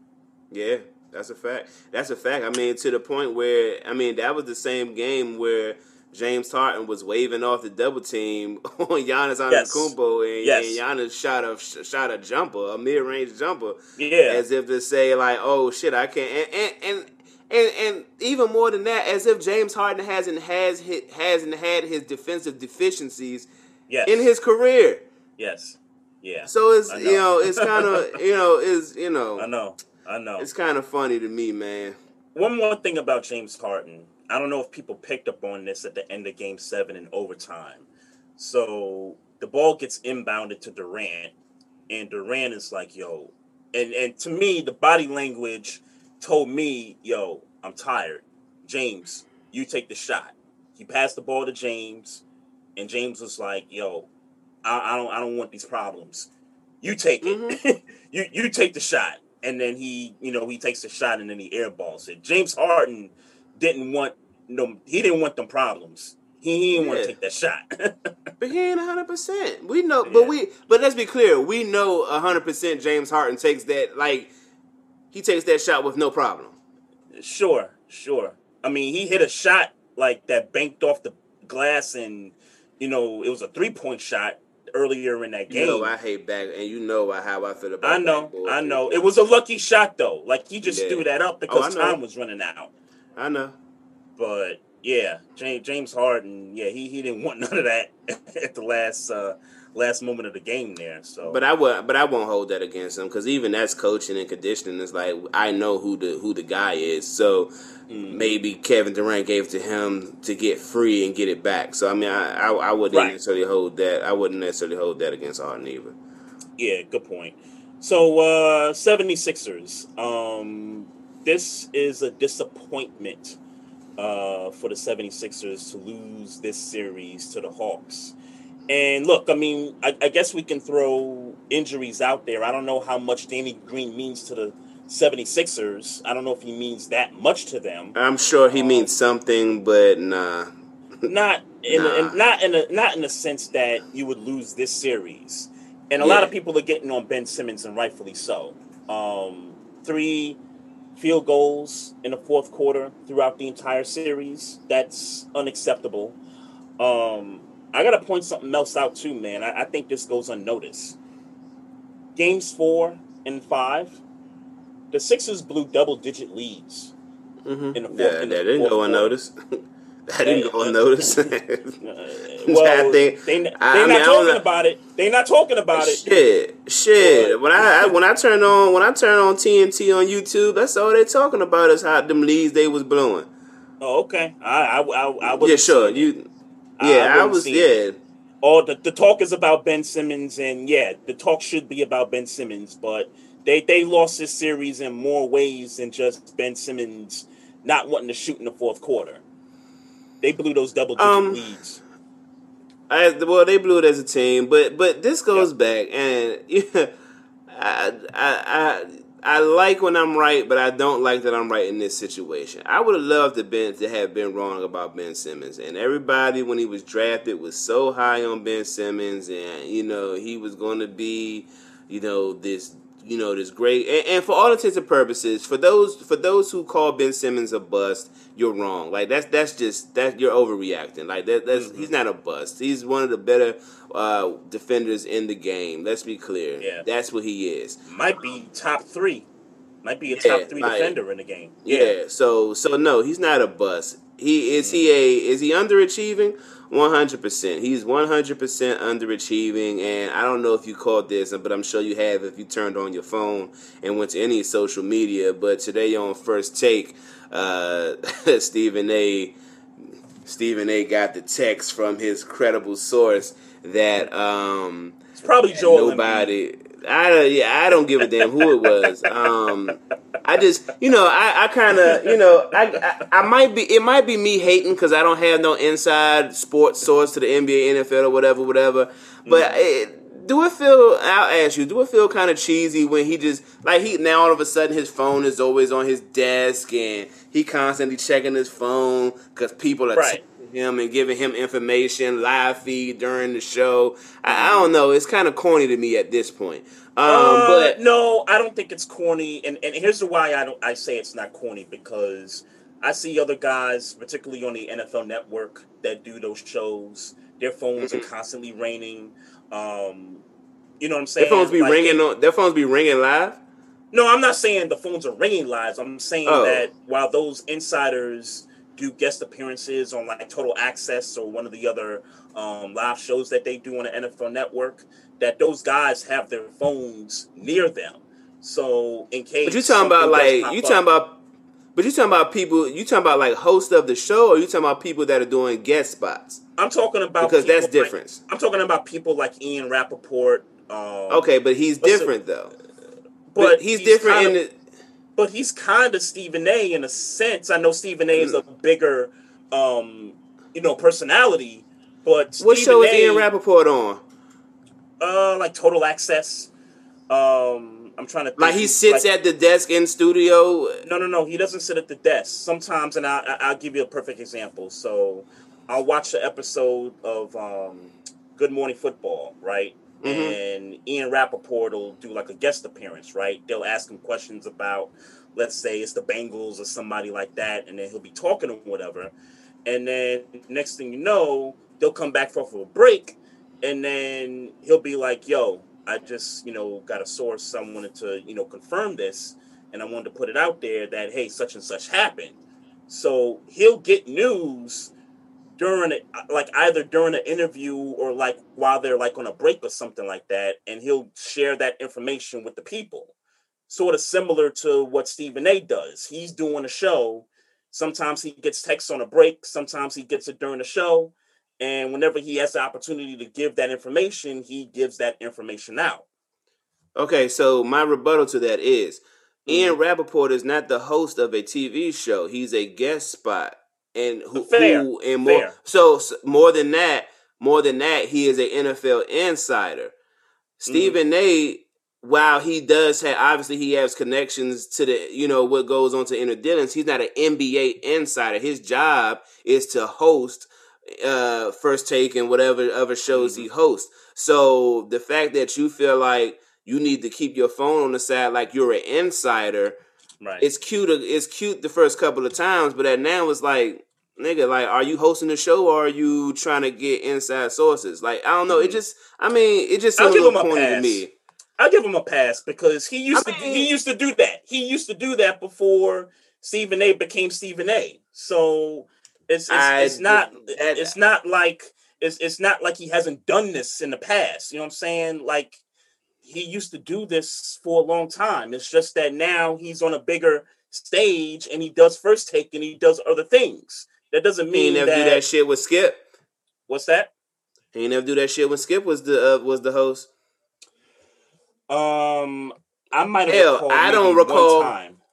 Yeah, that's a fact. That's a fact. I mean, to the point where I mean that was the same game where James Harden was waving off the double team on Giannis Yes. Antetokounmpo, and, Yes. and Giannis shot a shot a jumper, a mid range jumper, Yeah, as if to say like, "Oh shit, I can't." And and, and and and even more than that, as if James Harden hasn't has hit, hasn't had his defensive deficiencies Yes. in his career. yes. Yeah. So it's I you know it's kind of you know is you know I know. I know. it's kind of funny to me, man. One more thing about James Harden. I don't know if people picked up on this at the end of game seven in overtime. So the ball gets inbounded to Durant, and Durant is like, yo. And and to me, the body language told me, yo, I'm tired. James, you take the shot. He passed the ball to James, and James was like, yo, I, I don't I don't want these problems. You take it. Mm-hmm. you you take the shot. And then he, you know, he takes the shot and then he airballs it. James Harden didn't want no he didn't want them problems. He, he didn't want to take that shot. But he ain't hundred percent. We know, Yeah. but we but let's be clear. We know hundred percent. James Harden takes that like he takes that shot with no problem. sure, sure. I mean, he hit a shot like that banked off the glass and you know, it was a three point shot earlier in that game. You know I hate back, and you know how I feel about. I know, I know. It was a lucky shot though. Like he just Yeah. threw that up Oh, because know. time was running out. I know. But yeah, James James Harden, yeah, he, he didn't want none of that at the last uh last moment of the game there. So But I would, but I won't hold that against him because even that's coaching and conditioning. It's like I know who the who the guy is, so Mm. maybe Kevin Durant gave it to him to get free and get it back. So I mean, I I, I wouldn't Right. necessarily hold that. I wouldn't necessarily hold that against Harden either. Yeah, good point. So uh 76ers. Um this is a disappointment uh for the 76ers to lose this series to the Hawks. And look, I mean, I, I guess we can throw injuries out there. I don't know how much Danny Green means to the 76ers. I don't know if he means that much to them. I'm sure he Um, means something, but nah. not in, Nah. in not in a not in the sense that you would lose this series. And a lot of people are getting on Ben Simmons, and rightfully so. Um, three field goals in the fourth quarter throughout the entire series. That's unacceptable. Um, I gotta point something else out too, man. I, I think this goes unnoticed. Games four and five, the Sixers blew double digit leads hmm in the fourth. Yeah, in the that didn't go unnoticed. that didn't go uh, well, I they, they're I- I not mean, talking about it. They're not talking about it. Shit, shit. When I, I when I turn on when I turn on TNT on YouTube, that's all they talking about is how them leads they was blowing. Oh, okay. I, I, I, I Yeah, wasn't sure. You, yeah, I I, was. Yeah, Oh, the, the talk is about Ben Simmons, and yeah, the talk should be about Ben Simmons, but they they lost this series in more ways than just Ben Simmons not wanting to shoot in the fourth quarter. They blew those double digit Um, leads. I, well, they blew it as a team, but but this goes back, and yeah, I, I I I like when I'm right, but I don't like that I'm right in this situation. I would have loved to been to have been wrong about Ben Simmons, and everybody when he was drafted was so high on Ben Simmons, and you know he was going to be, you know this. You know this great, and, and for all intents and purposes, for those for those who call Ben Simmons a bust, you're wrong. Like that's that's just that you're overreacting. Like that that's he's not a bust. He's one of the better uh, defenders in the game. Let's be clear. Yeah. That's what he is. Might be top three. Might be a Yeah, top three like- defender in the game. Yeah. So so no, he's not a bust. He is he a is he underachieving? One hundred percent. He's one hundred percent underachieving, and I don't know if you caught this, but I'm sure you have if you turned on your phone and went to any social media. But today on First Take, uh, Stephen A. Stephen A. got the text from his credible source that um, It's probably Joel. Embiid. I don't- yeah, I don't give a damn who it was. Um, I just, you know, I, I kind of, you know, I, I, I might be, it might be me hating because I don't have no inside sports source to the NBA, NFL, or whatever, whatever. But it, do it feel? I'll ask you. Do it feel kind of cheesy when he just like he now all of a sudden his phone is always on his desk and he constantly checking his phone because people are Right. Him and giving him information live feed during the show. I, I don't know. It's kind of corny to me at this point. Um, Uh, but no, I don't think it's corny, and and here's the why I don't I say it's not corny because I see other guys, particularly on the NFL Network, that do those shows. Their phones Mm-hmm. are constantly ringing. Um, you know what I'm saying? their phones be Like, ringing. On, their phones be ringing live. No, I'm not saying the phones are ringing live. I'm saying Oh. that while those insiders do guest appearances on like Total Access or one of the other um, live shows that they do on the NFL Network, that those guys have their phones near them. So in case, But you talking about like you up- talking about, but you talking about people. You talking about like host of the show, or you talking about people that are doing guest spots? I'm talking about Because that's like- different. I'm talking about people like Ian Rapoport. Um, Okay, but he's different though. but he's, different kinda- in the. But he's kind of Stephen A. in a sense. I know Stephen A. is a bigger, um, you know, personality. But What Stephen show is Ian Rapoport on? Uh, like Total Access. Um, I'm trying to think. Like he sits like- at the desk in studio. No, no, no. He doesn't sit at the desk. Sometimes, and I, I- I'll give you a perfect example. So, I'll watch an episode of um, Good Morning Football, right? Mm-hmm. And Ian Rapoport will do like a guest appearance, right? They'll ask him questions about, let's say it's the Bengals or somebody like that, and then he'll be talking or whatever. And then next thing you know, they'll come back for a break, and then he'll be like, "Yo, I just you know got a source. I wanted to you know confirm this, and I wanted to put it out there that hey, such and such happened." So he'll get news during it, like either during an interview or like while they're like on a break or something like that, and he'll share that information with the people. Sort of similar to what Stephen A. does. He's doing a show. Sometimes he gets texts on a break. Sometimes he gets it during the show. And whenever he has the opportunity to give that information, he gives that information out. Okay, so my rebuttal to that is Ian Mm-hmm. Rapoport is not the host of a TV show. He's a guest spot. And who, Fair, who and more fair. so, s more than that, more than that, he is an NFL insider. Mm-hmm. Stephen A, while he does have obviously he has connections to the you know what goes on to inner dealings, he's not an NBA insider. His job is to host uh first take and whatever other shows he hosts. So the fact that you feel like you need to keep your phone on the side like you're an insider, Right. it's cute. It's cute the first couple of times, but at now it's like, nigga, like, are you hosting the show or are you trying to get inside sources? Like, I don't know. It just, I mean, it just Mm-hmm. I'll seems a give little him a corny to pass. me. I'll give him a pass because he used I to mean- he used to do that. He used to do that before Stephen A became Stephen A. So it's it's, I- it's not that- it's not like it's it's not like he hasn't done this in the past. You know what I'm saying? Like he used to do this for a long time. It's just that now he's on a bigger stage and he does first take and he does other things. That doesn't He mean ain't never that, do that shit with Skip. what's that? He ain't never do that shit when Skip was the uh, was the host. Um, I might have. Hell, I don't recall-.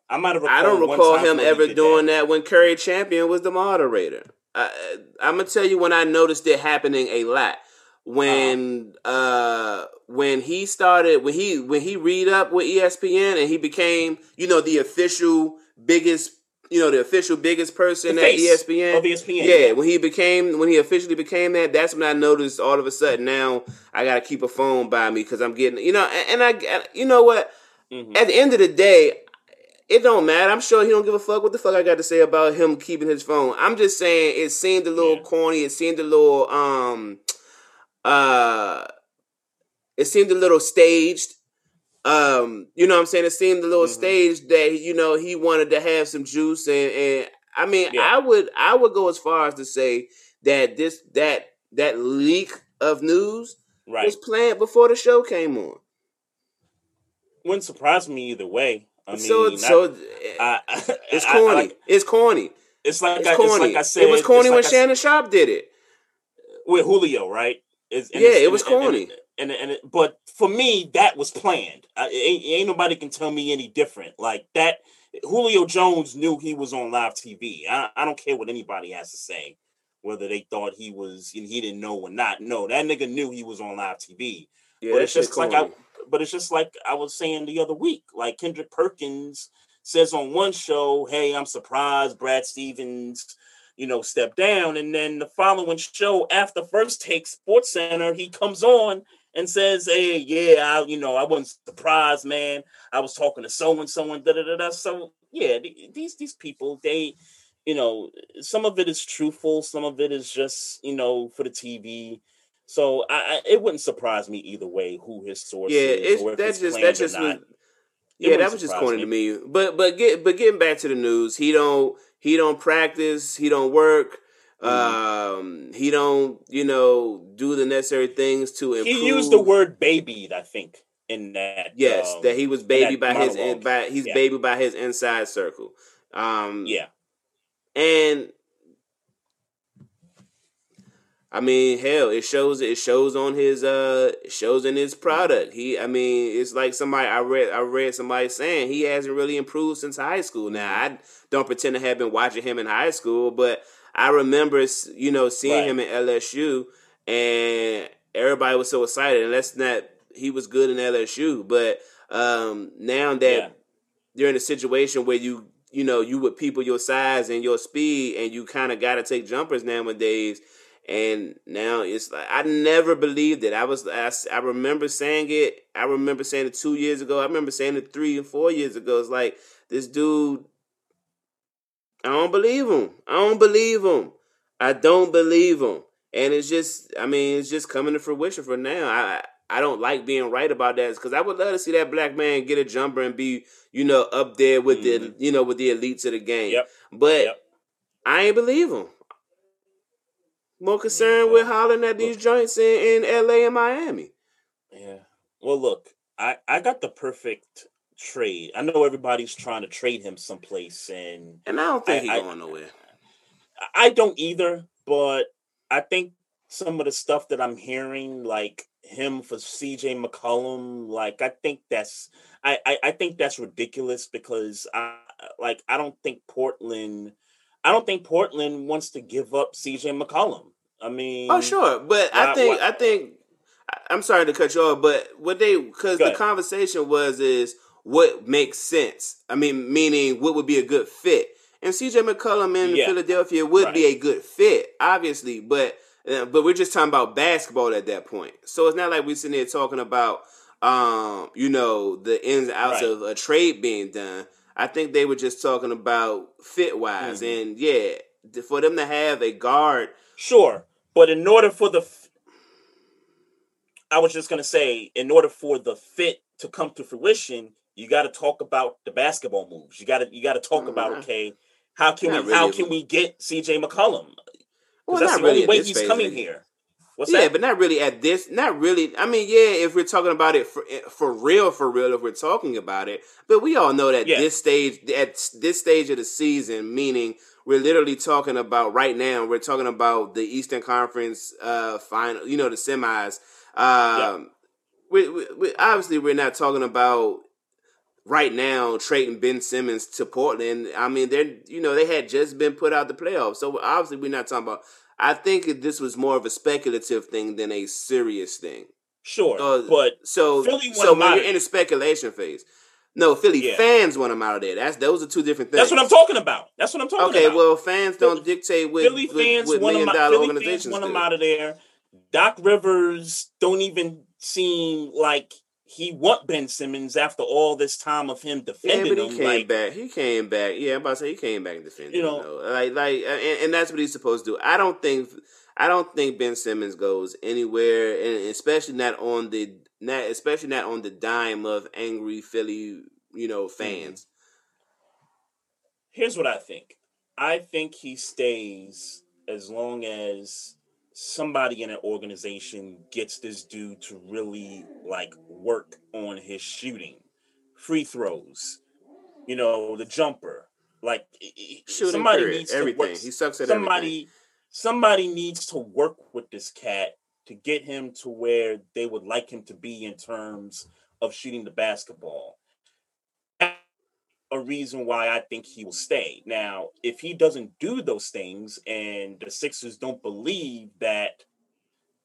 I might have. I don't recall him ever doing that. when Cari Champion was the moderator. I, I'm gonna tell you when I noticed it happening a lot. When uh when he started when he when he read up with ESPN and he became you know the official biggest you know the official biggest person The at ESPN of ESPN, yeah when he became when he officially became that that's when I noticed all of a sudden now I gotta keep a phone by me because I'm getting you know and, and I you know what Mm-hmm. at the end of the day it don't matter. I'm sure he don't give a fuck what the fuck I got to say about him keeping his phone. I'm just saying it seemed a little Yeah. corny. It seemed a little um uh it seemed a little staged. Um, you know what I'm saying? It seemed a little Mhm. staged that you know he wanted to have some juice and and I mean Yeah. I would I would go as far as to say that this that that leak of news Right. was planned before the show came on. Wouldn't surprise me either way. I mean, so so I, it's I- corny. like- it's corny. it's like It's I, corny. It's like I said. it was corny it's when like I- Shannon Sharpe did it. with Julio, right? It's- and Yeah, it's- it was and- and- corny. And, and, and- but for me, that was planned. I, ain't, ain't nobody can tell me any different. Like that, Julio Jones knew he was on live TV. I, I don't care what anybody has to say, whether they thought he was and he didn't know or not. No, that nigga knew he was on live TV. Yeah, but it's just like I, but it's just like I was saying the other week. Like Kendrick Perkins says on one show, "Hey, I'm surprised Brad Stevens, you know, step down," and then the following show after First Take SportsCenter, he comes on and says, "Hey, yeah, I, you know, I wasn't surprised, man. I was talking to so and so and da da da da." So yeah, these these people, they, you know, some of it is truthful, some of it is just you know for the TV. So I, I it wouldn't surprise me either way who his source Yeah, is it's or if that just that just was yeah, that was just corny me. to me. But but get but getting back to the news, he don't he don't practice, he don't work. Mm-hmm. Um, he don't, you know, do the necessary things to improve. He used the word "baby," I think, in that. Yes, um, that he was baby by monologue. his by he's yeah. baby by his inside circle. Um, yeah, and I mean, hell, it shows. It shows on his. Uh, it shows in his product. He. I mean, it's like somebody. I read. I read somebody saying he hasn't really improved since high school. Now, I don't pretend to have been watching him in high school, but I remember, you know, seeing right. him in LSU, and everybody was so excited. And that's not. He was good in LSU, but um, now that yeah. you're in a situation where you you know you with people your size and your speed, and you kind of got to take jumpers nowadays and now it's like I never believed it. I was I, I remember saying it. I remember saying it two years ago. I remember saying it three and four years ago. It's like this dude. I don't believe him. I don't believe him. I don't believe him. And it's just, I mean, it's just coming to fruition for now. I I don't like being right about that because I would love to see that black man get a jumper and be, you know, up there with mm-hmm. the, you know, with the elites of the game. Yep. But yep. I ain't believe him. More concerned with hollering at these joints in, in LA and Miami. Yeah. Well, look, I, I got the perfect trade. I know everybody's trying to trade him someplace, and and I don't think he's going nowhere. I don't either, but I think some of the stuff that I'm hearing, like him for CJ McCollum, like I think that's I, I, I think that's ridiculous because I like I don't think Portland I don't think Portland wants to give up CJ McCollum. I mean, oh sure, but why, I think why, I think I'm sorry to cut you off, but what they because the conversation was is what makes sense. I mean, meaning what would be a good fit, and CJ McCollum in yeah. Philadelphia would right. be a good fit, obviously, but. Uh, but we're just talking about basketball at that point, so it's not like we're sitting there talking about, um, you know, the ins and outs right. of a trade being done. I think they were just talking about fit wise, mm-hmm. and yeah, for them to have a guard. Sure, but in order for the, I was just gonna say, in order for the fit to come to fruition, you got to talk about the basketball moves. You got to you got to talk mm-hmm. about okay, how can we really how can we get C.J. McCollum? Well, that's the really only way he's coming here. What's yeah, that? but not really at this. Not really. I mean, yeah, if we're talking about it for eh, for real, for real, if we're talking about it, but we all know that yeah. this stage, at this stage of the season, meaning we're literally talking about right now. We're talking about the Eastern Conference uh final. You know, the semis. Um, yeah. we, we, we, obviously we're not talking about right now trading Ben Simmons to Portland. I mean, they're you know they had just been put out the playoffs, so obviously we're not talking about I think this was more of a speculative thing than a serious thing. Sure, uh, but so so when you're in a speculation phase. No, Philly yeah. fans want him out of there. That's those are two different things. That's what I'm talking about. That's what I'm talking okay, about. Okay, well, fans don't dictate with Philly fans with, with million dollar Philly organizations. Fans want him out of there. Doc Rivers don't even seem like he want Ben Simmons after all this time of him defending yeah, but he him. came like, back. He came back. Yeah, I'm about to say he came back and defended. You know, him, like like, and, and, that's what he's supposed to do. I don't think I don't think Ben Simmons goes anywhere, and especially not on the not especially not on the dime of angry Philly, you know, mm-hmm. fans. Here's what I think. I think he stays as long as somebody in an organization gets this dude to really like work on his shooting, free throws, you know, the jumper. Like shooting somebody period, needs everything. to work. He sucks at somebody. Everything. Somebody needs to work with this cat to get him to where they would like him to be in terms of shooting the basketball a reason why I think he will stay. Now, if he doesn't do those things and the Sixers don't believe that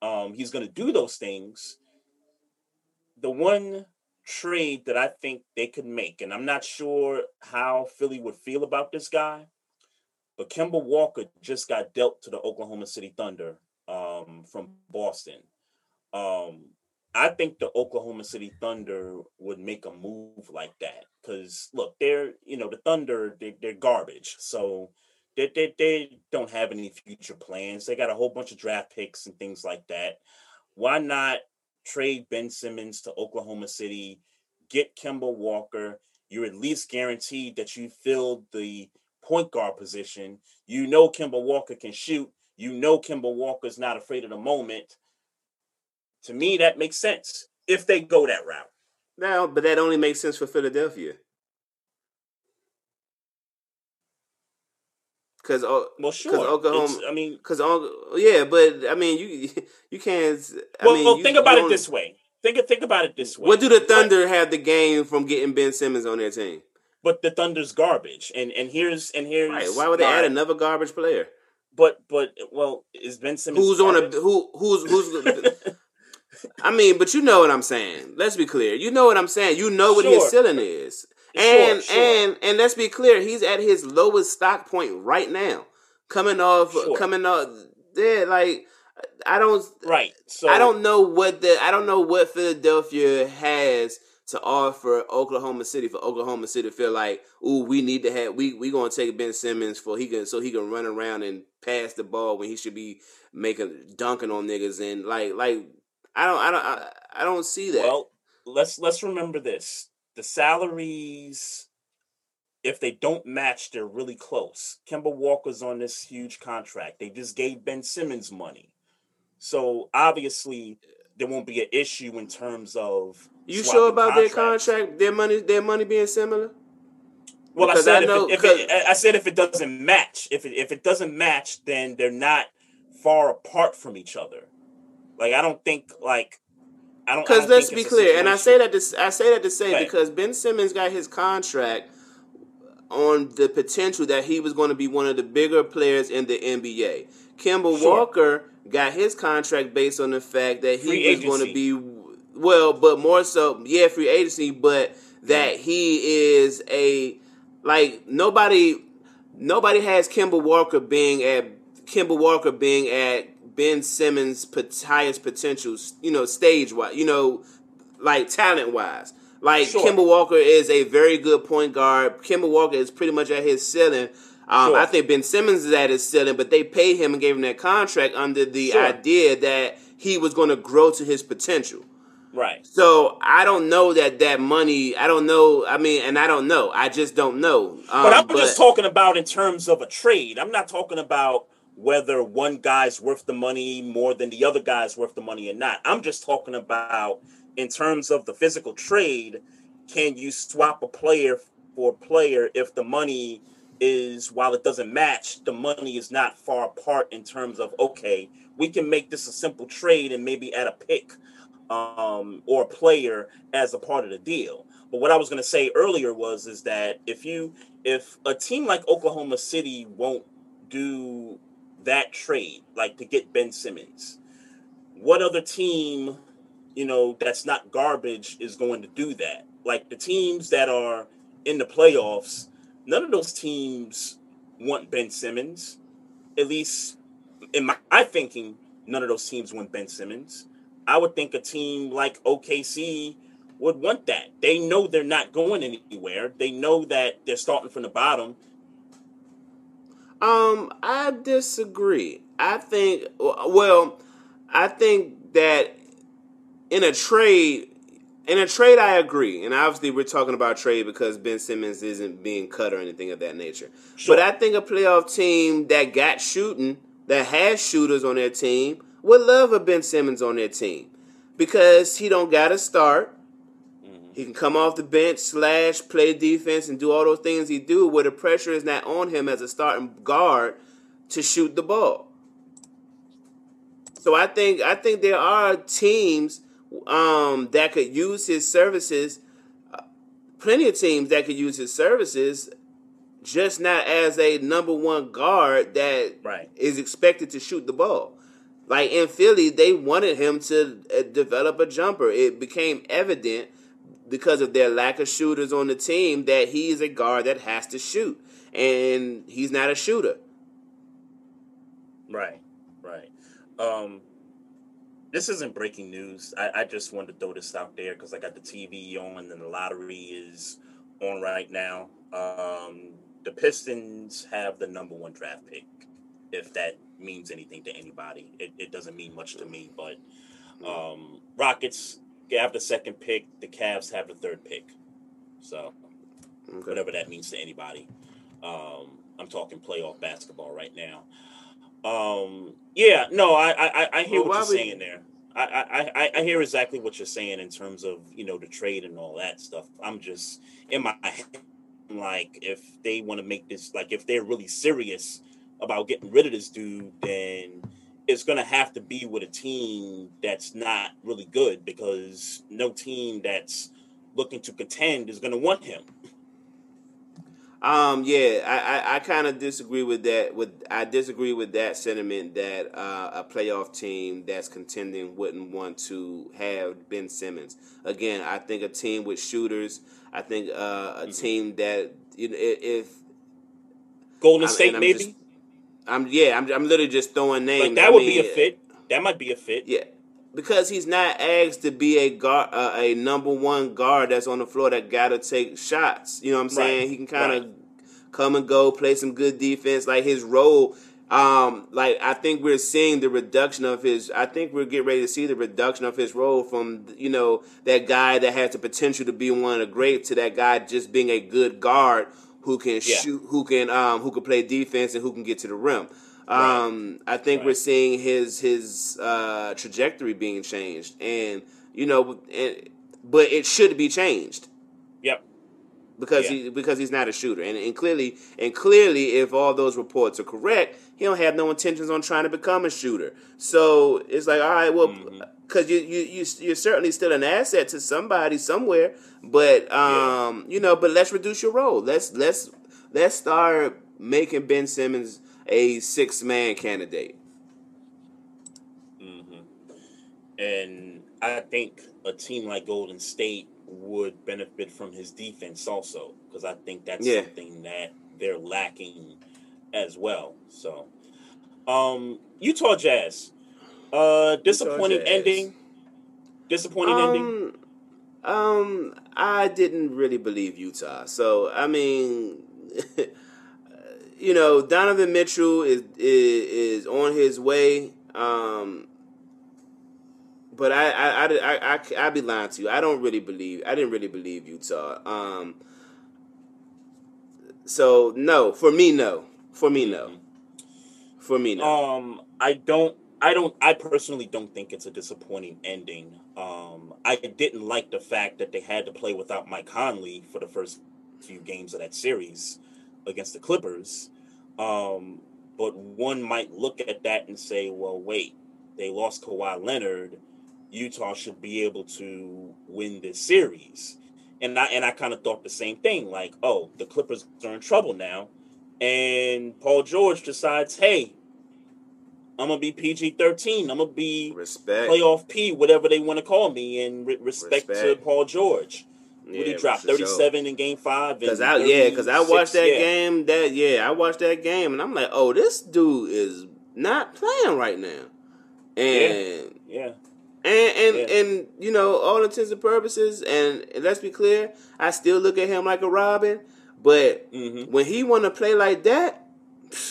um, he's going to do those things, the one trade that I think they could make, and I'm not sure how Philly would feel about this guy, but Kemba Walker just got dealt to the Oklahoma City Thunder um, from Boston. Um, I think the Oklahoma City Thunder would make a move like that because look, they're you know the Thunder they, they're garbage, so they, they they don't have any future plans. They got a whole bunch of draft picks and things like that. Why not trade Ben Simmons to Oklahoma City, get Kemba Walker, you're at least guaranteed that you filled the point guard position. You know Kemba Walker can shoot. You know Kemba Walker's not afraid of the moment. To me, that makes sense if they go that route. Now, but that only makes sense for Philadelphia. Because well, sure. Oklahoma. It's, I mean, because yeah, but I mean, you you can't. I well, mean, well you, think about it this way. Think think about it this way. What do the Thunder have the game from getting Ben Simmons on their team? But the Thunder's garbage, and and here's and here's right. Why would they add another garbage player? But but well, is Ben Simmons who's garbage? on a who who's who's? I mean, but you know what I'm saying. Let's be clear. You know what I'm saying. You know what sure. his ceiling is. And sure, sure. and and let's be clear, he's at his lowest stock point right now. Coming off sure. coming off there, like I don't right. So I don't know what the I don't know what Philadelphia has to offer Oklahoma City for Oklahoma City to feel like, ooh, we need to have we we gonna take Ben Simmons for he can so he can run around and pass the ball when he should be making dunking on niggas and like like I don't I don't I, I don't see that. Well, let's let's remember this the salaries, if they don't match, they're really close. Kemba Walker's on this huge contract. They just gave Ben Simmons money. So obviously there won't be an issue in terms of You sure about contracts. their contract, their money their money being similar? Well, I said I, know, if, it, if it, I said if it doesn't match, if it, if it doesn't match, then they're not far apart from each other. Like I don't think like I don't. Because let's be clear, and I say that to, I say that to say right. because Ben Simmons got his contract on the potential that he was going to be one of the bigger players in the NBA. Kemba sure. Walker got his contract based on the fact that he free was agency. going to be well, but more so, yeah, free agency, but that he is a like nobody nobody has Kemba Walker being at Kemba Walker being at Ben Simmons' highest potential, you know, stage wise, you know, like talent wise. Like sure. Kemba Walker is a very good point guard. Kemba Walker is pretty much at his ceiling. Um, sure. I think Ben Simmons is at his ceiling, but they paid him and gave him that contract under the sure. idea that he was going to grow to his potential. Right. So I don't know that that money. I don't know. I mean, and I don't know. I just don't know. Um, but I'm but, just talking about in terms of a trade. I'm not talking about whether one guy's worth the money more than the other guy's worth the money or not. I'm just talking about in terms of the physical trade, can you swap a player for a player if the money is while it doesn't match, the money is not far apart in terms of okay, we can make this a simple trade and maybe add a pick um, or a player as a part of the deal. But what I was going to say earlier was is that if you if a team like Oklahoma City won't do that trade, like to get Ben Simmons. What other team, you know, that's not garbage is going to do that? Like the teams that are in the playoffs, none of those teams want Ben Simmons. At least in my, thinking, none of those teams want Ben Simmons. I would think a team like OKC would want that. They know they're not going anywhere. They know that they're starting from the bottom um, I disagree. I think well, I think that in a trade in a trade I agree. And obviously we're talking about trade because Ben Simmons isn't being cut or anything of that nature. Sure. But I think a playoff team that got shooting, that has shooters on their team, would love a Ben Simmons on their team. Because he don't gotta start. He can come off the bench, slash, play defense, and do all those things he do where the pressure is not on him as a starting guard to shoot the ball. So I think I think there are teams um, that could use his services. Uh, plenty of teams that could use his services, just not as a number one guard that right. is expected to shoot the ball. Like in Philly, they wanted him to uh, develop a jumper. It became evident because of their lack of shooters on the team that he is a guard that has to shoot, and he's not a shooter. Right, right. Um, this isn't breaking news. I, I just wanted to throw this out there because I got the TV on and the lottery is on right now. Um, the Pistons have the number one draft pick. If that means anything to anybody, it, it doesn't mean much to me. But um, Rockets have the second pick. The Cavs have the third pick. So Okay. whatever that means to anybody. Um, I'm talking playoff basketball right now. Um, yeah, no, I I, I hear Well, what you're would- saying there. I, I, I, I hear exactly what you're saying in terms of you know the trade and all that stuff. I'm just in my head, like if they want to make this like if they're really serious about getting rid of this dude, then it's gonna have to be with a team that's not really good because no team that's looking to contend is gonna want him. Um, yeah, I, I, I kind of disagree with that. With I disagree with that sentiment that uh, a playoff team that's contending wouldn't want to have Ben Simmons. Again, I think a team with shooters. I think uh, Mm-hmm. a team that you know, if Golden State, I'm maybe. just- I'm yeah, I'm, I'm literally just throwing names. like that I would be a fit. That might be a fit. Yeah, because he's not asked to be a guard, uh, a number one guard that's on the floor that got to take shots. You know what I'm saying? Right, He can kind of right. come and go, play some good defense. Like his role, um, like I think we're seeing the reduction of his. I think we're getting ready to see the reduction of his role from you know that guy that has the potential to be one of the great to that guy just being a good guard who can Yeah. shoot, who can um, who can play defense and who can get to the rim. Right. Um, I think Right. we're seeing his his uh, trajectory being changed, and you know, and, but it should be changed Yep. because Yeah. he because he's not a shooter, and, and clearly and clearly, if all those reports are correct, he don't have no intentions on trying to become a shooter. So it's like, all right, well, Mm-hmm. Because you you you you're certainly still an asset to somebody somewhere, but um, you know, but let's reduce your role. Let's let's let's start making Ben Simmons a six man candidate. And I think a team like Golden State would benefit from his defense also, because I think that's Yeah. something that they're lacking as well. So, um, Utah Jazz, uh, disappointing ending. Disappointing ending. Um, um, I didn't really believe Utah. So I mean, you know, Donovan Mitchell is is, is on his way. Um, but I I, I, I, I I'd be lying to you. I don't really believe. I didn't really believe Utah. Um. So no, for me, no. For me, no. For me, no. Um, I don't. I don't. I personally don't think it's a disappointing ending. Um, I didn't like the fact that they had to play without Mike Conley for the first few games of that series against the Clippers. Um, but one might look at that and say, "Well, wait, they lost Kawhi Leonard. Utah should be able to win this series." And I and I kind of thought the same thing. Like, oh, the Clippers are in trouble now, and Paul George decides, "Hey, I'm gonna be PG thirteen. I'm gonna be Respect. playoff P, whatever they want to call me, and re- respect, to Paul George. what he Yeah, dropped 37 in Game Five. Cause I yeah, cause I watched that yeah. game. That yeah, I watched that game, and I'm like, oh, this dude is not playing right now. And Yeah, and and Yeah. and you know, all intents and purposes, and let's be clear, I still look at him like a Robin. But Mhm. when he want to play like that,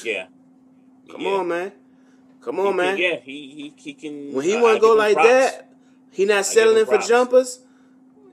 yeah. come Yeah. on, man, come He on, can- man. Yeah, he he he can. When he I- want to go like props. that, he not settling for jumpers.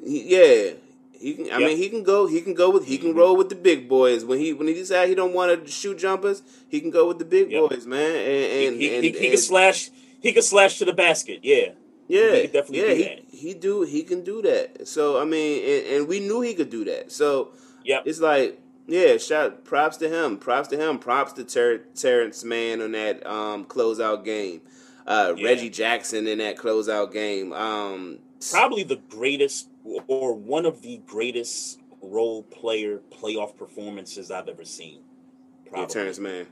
He, yeah, he can. I Yep. mean, he can go. He can go with. He can Mhm. roll with the big boys. When he when he decide he don't want to shoot jumpers, he can go with the big Yep. boys, man. And and, he, he, and, he, he and- can slash. He can slash to the basket. Yeah, Yeah, he definitely yeah, do he, that. he do. He can do that. So I mean, and, and we knew he could do that. So Yep. it's like. Yeah, shout props to him. Props to him. Props to Ter- Terance Mann on that um, closeout game. Uh, Yeah. Reggie Jackson in that closeout game. Um, probably the greatest or one of the greatest role player playoff performances I've ever seen. yeah, Terance Mann.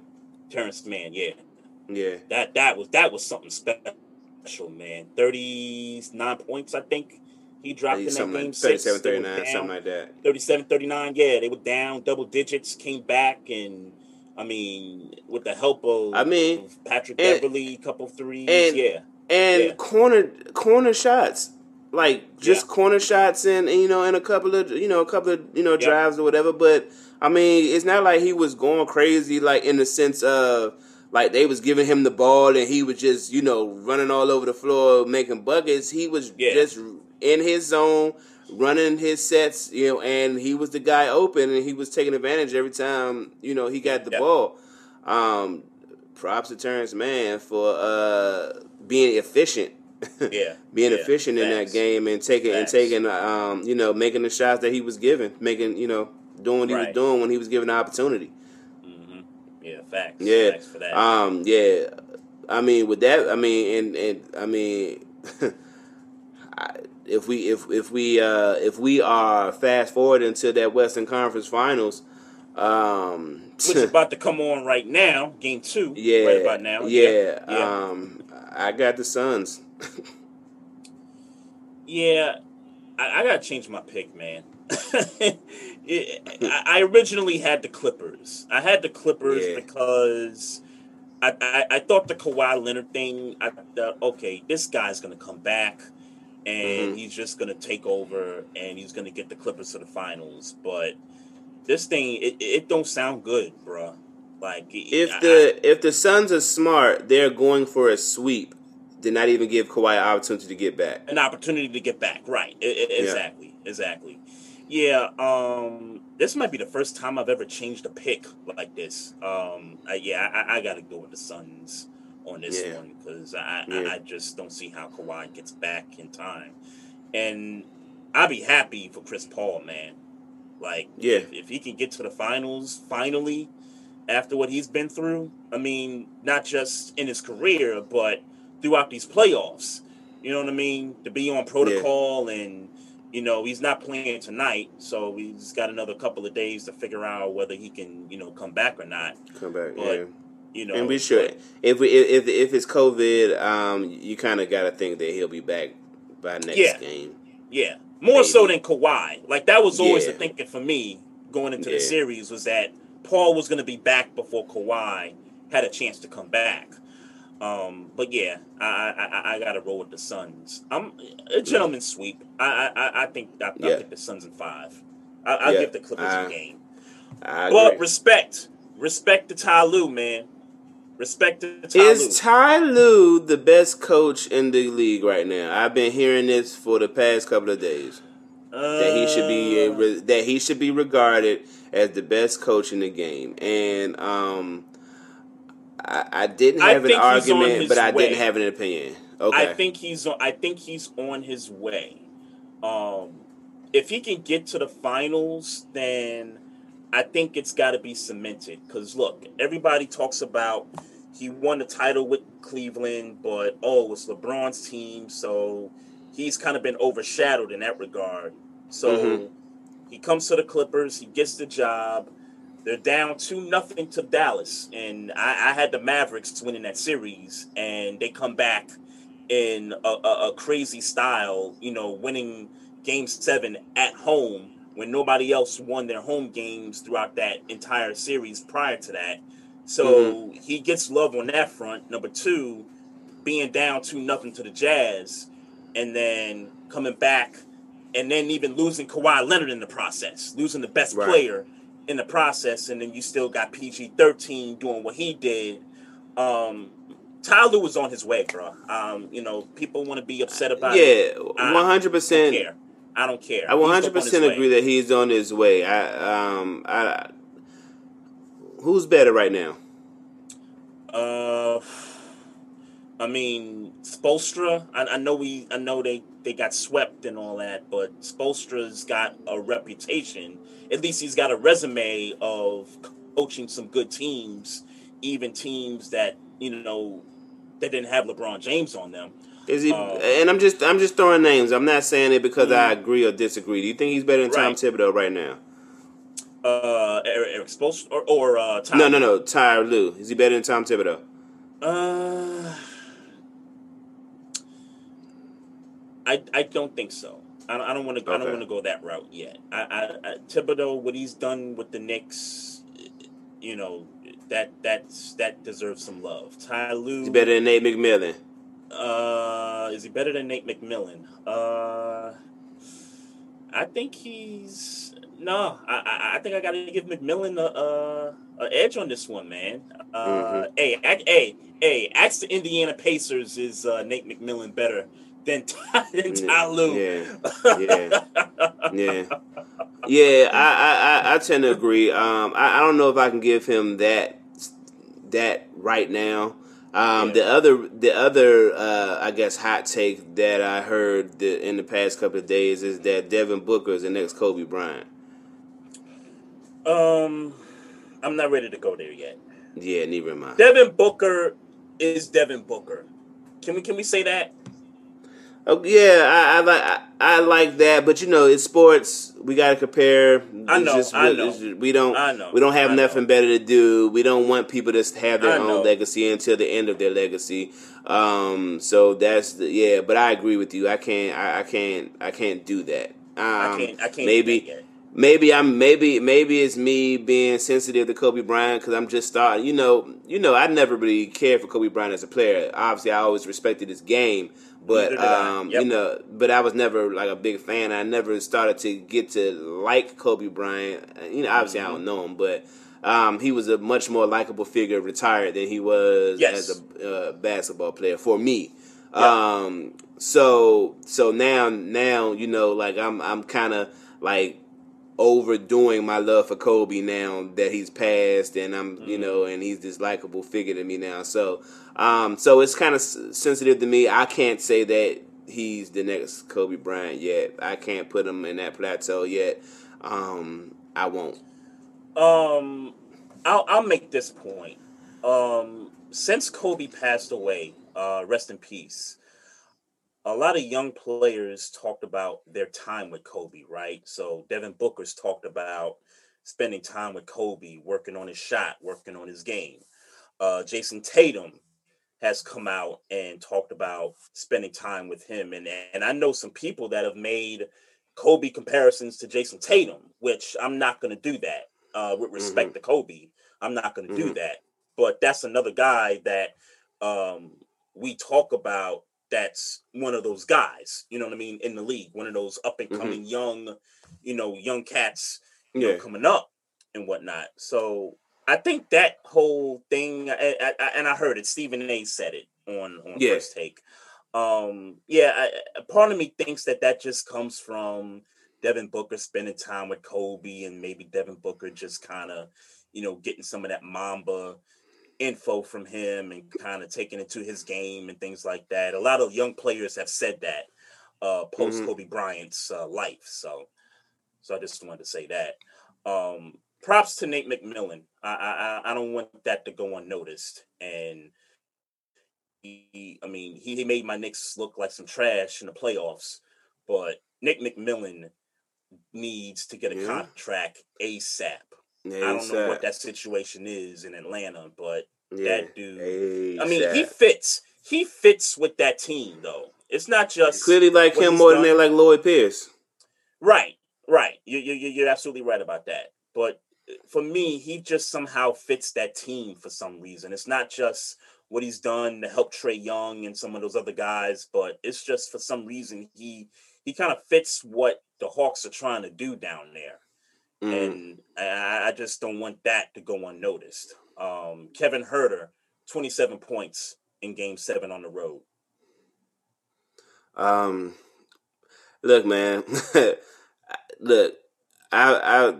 Terance Mann. Yeah, Yeah. that that was that was something special, man. Thirty nine points, I think he dropped in that game. like six. 37, 39, down. something like that. 37 39 yeah they were down double digits came back and i mean with the help of I mean, patrick and- beverley couple threes and- yeah And Yeah. corner corner shots, like just Yeah. corner shots, and you know, and a couple of you know, a couple of you know Yeah. drives or whatever. But I mean, it's not like he was going crazy, like in the sense of like they was giving him the ball and he was just you know running all over the floor making buckets. He was just in his zone, running his sets, you know, and he was the guy open, and he was taking advantage every time, you know, he got the Yep. ball. Um, props to Terance Mann for uh, being efficient. Yeah, being yeah, efficient in that game and taking and taking um, you know, making the shots that he was given, making, you know, doing what he was doing when he was given the opportunity. Yeah, facts. Yeah. Facts for that. Um. Yeah. I mean, with that, I mean, and and I mean, I, if we if if we uh if we are fast forward into that Western Conference Finals, um, Which is about to come on right now, game two. yeah, Right about now. yeah, Yeah. Um, I got the Suns. Yeah, I, I gotta change my pick, man. It- I I originally had the Clippers. I had the Clippers Yeah. because I, I I thought the Kawhi Leonard thing. I thought, okay, this guy's gonna come back, and Mhm. he's just gonna take over, and he's gonna get the Clippers to the finals. But this thing, it, it don't sound good, bruh. Like If I- the if the Suns are smart, they're going for a sweep. Did not even give Kawhi an opportunity to get back. an opportunity to get back. Right. Yeah. exactly. Exactly. Yeah. Um. This might be the first time I've ever changed a pick like this. Um. I, yeah. I, I got to go with the Suns on this Yeah. one because I, Yeah. I I just don't see how Kawhi gets back in time, and I'd be happy for Chris Paul, man. Like, Yeah. if, if he can get to the finals finally after what he's been through, I mean, not just in his career, but throughout these playoffs. You know what I mean? To be on protocol and you know he's not playing tonight, so he's got another couple of days to figure out whether he can you know come back or not. Come back, But, yeah. You know, and we should. but- If we if if it's COVID, um, you kind of got to think that he'll be back by next Yeah. game. Yeah, more so than Kawhi. Like that was always Yeah. the thinking for me going into Yeah. the series was that Paul was going to be back before Kawhi had a chance to come back. Um, but yeah, I I, I, I got to roll with the Suns. I'm a gentleman sweep. I I, I- I think I, I Yeah. pick the Suns in five. I, I'll Yeah. give the Clippers I- a game. I But agree. respect, respect to Ty Lue, man. Respect to Ty Lue. Is Ty Lue the best coach in the league right now? I've been hearing this for the past couple of days. that he should be Uh, re- that he should be regarded as the best coach in the game. And um, I, I didn't I have an he's on argument, but I way. didn't have an opinion. Okay, I think he's on. I think he's on his way. Um, if he can get to the finals, then I think it's got to be cemented. Because look, everybody talks about he won the title with Cleveland, but oh, it's LeBron's team, so he's kind of been overshadowed in that regard. So Mhm. he comes to the Clippers, he gets the job. They're down two nothing to Dallas, and I, I had the Mavericks winning that series, and they come back in a, a, a crazy style, you know, winning Game Seven at home when nobody else won their home games throughout that entire series prior to that. So he gets love on that front. Number two, being down two nothing to the Jazz, and then coming back, and then even losing Kawhi Leonard in the process, losing the best Right. player in the process, and then you still got PG thirteen doing what he did. Um, Ty Lue was on his way, bro. Um, you know, people want to be upset about it. yeah, one hundred percent. I don't care. I hundred on his percent way. agree that he's on his way. I um I who's better right now? Uh, I mean, Spoelstra. I, I know we. I know they they got swept and all that, but Spoelstra's got a reputation. At least he's got a resume of coaching some good teams, even teams that you know that didn't have LeBron James on them. Is he? Um, and I'm just I'm just throwing names. I'm not saying it because I agree or disagree. Do you think he's better than Tom Right. Thibodeau right now? Uh, Eric, or, or uh, Ty No, no, no. Ty Lue. Is he better than Tom Thibodeau? Uh, I I don't think so. I, I don't want to. I don't want to go that route yet. I, I, I Thibodeau, what he's done with the Knicks, you know, that that's that deserves some love. Ty Lue, He's better than Nate McMillan. uh, is he better than Nate McMillan? Uh, I think he's no. I I, I think I got to give McMillan a, a a edge on this one, man. Uh, Mhm. hey, hey, hey, ask the Indiana Pacers is uh, Nate McMillan better than than Ty Lue. Yeah, yeah, yeah, yeah. I, I, I tend to agree. Um, I, I don't know if I can give him that that right now. Um, Yeah. The other, the other, uh, I guess, hot take that I heard the, in the past couple of days is that Devin Booker is the next Kobe Bryant. Um, I'm not ready to go there yet. Yeah, neither am I. Devin Booker is Devin Booker. Can we can we say that? Oh, yeah, I, I like I, I like that, but you know, it's sports. We got to compare. I know, just- I know. just- we don't. I know, We don't have nothing better to do. We don't want people to have their own legacy until the end of their legacy. Um, so that's the yeah. But I agree with you. I can't. I, I can't. I can't do that. Um, I can't. I can't. do Maybe. Maybe I'm maybe maybe it's me being sensitive to Kobe Bryant because I'm just starting. You know, you know, I never really cared for Kobe Bryant as a player. Obviously, I always respected his game, but I. um, Yep. you know, but I was never like a big fan. I never started to get to like Kobe Bryant. You know, obviously Mm-hmm. I don't know him, but um, he was a much more likable figure retired than he was Yes. as a uh, basketball player for me. Um, so so now now you know like I'm I'm kind of like overdoing my love for Kobe now that he's passed and I'm Mm-hmm. you know and he's this likable figure to me now. So um so it's kind of sensitive to me. I can't say that he's the next Kobe Bryant yet. I can't put him in that plateau yet. Um I won't. Um, I'll I'll make this point. Um, since Kobe passed away, uh, rest in peace. A lot of young players talked about their time with Kobe, right? So Devin Booker's talked about spending time with Kobe, working on his shot, working on his game. Uh, Jayson Tatum has come out and talked about spending time with him, and and I know some people that have made Kobe comparisons to Jayson Tatum, which I'm not going to do that. Uh, with respect to Kobe, I'm not going to do Mhm. that. But that's another guy that um, we talk about. That's one of those guys, you know what I mean, in the league. One of those up and coming young, you know, young cats, you know, coming up and whatnot. So I think that whole thing, I, I, I- and I heard it. Stephen A. said it on on Yeah. first take. Um, yeah, part of me thinks that that just comes from Devin Booker spending time with Kobe, and maybe Devin Booker just kind of, you know, getting some of that Mamba info from him and kind of taking it to his game and things like that. A lot of young players have said that uh, post Mhm. Kobe Bryant's uh, life. So, so I just wanted to say that. Um, props to Nate McMillan. I, I I- I don't want that to go unnoticed. And he, I mean, he, he made my Knicks look like some trash in the playoffs. But Nick McMillan needs to get a Yeah. contract ASAP. Yeah, I don't know what that situation is in Atlanta, but Yeah, that dude. I mean, he fits. He fits with that team, though. It's not just clearly like him more than they like Lloyd Pierce. Right, right. You, you, you- you're absolutely right about that. But for me, he just somehow fits that team for some reason. It's not just what he's done to help Trae Young and some of those other guys, but it's just for some reason he he kind of fits what the Hawks are trying to do down there. Mm. And I, I just don't want that to go unnoticed. Um, Kevin Huerter, 27 points in game seven on the road. Um, look, man. look, I, I,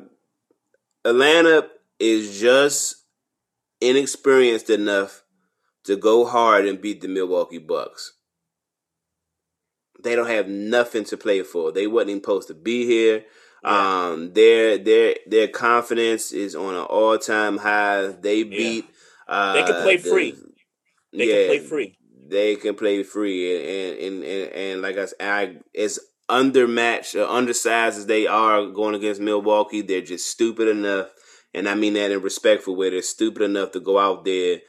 Atlanta is just inexperienced enough to go hard and beat the Milwaukee Bucks. They don't have nothing to play for. They wasn't even supposed to be here. Yeah. Um, their their their confidence is on an all time high. They beat. Uh, They can play the- free. They can play free. they can play free and and and, and like I said, I, as undermatched or undersized as they are going against Milwaukee, they're just stupid enough, and I mean that in respectful way. They're stupid enough to go out there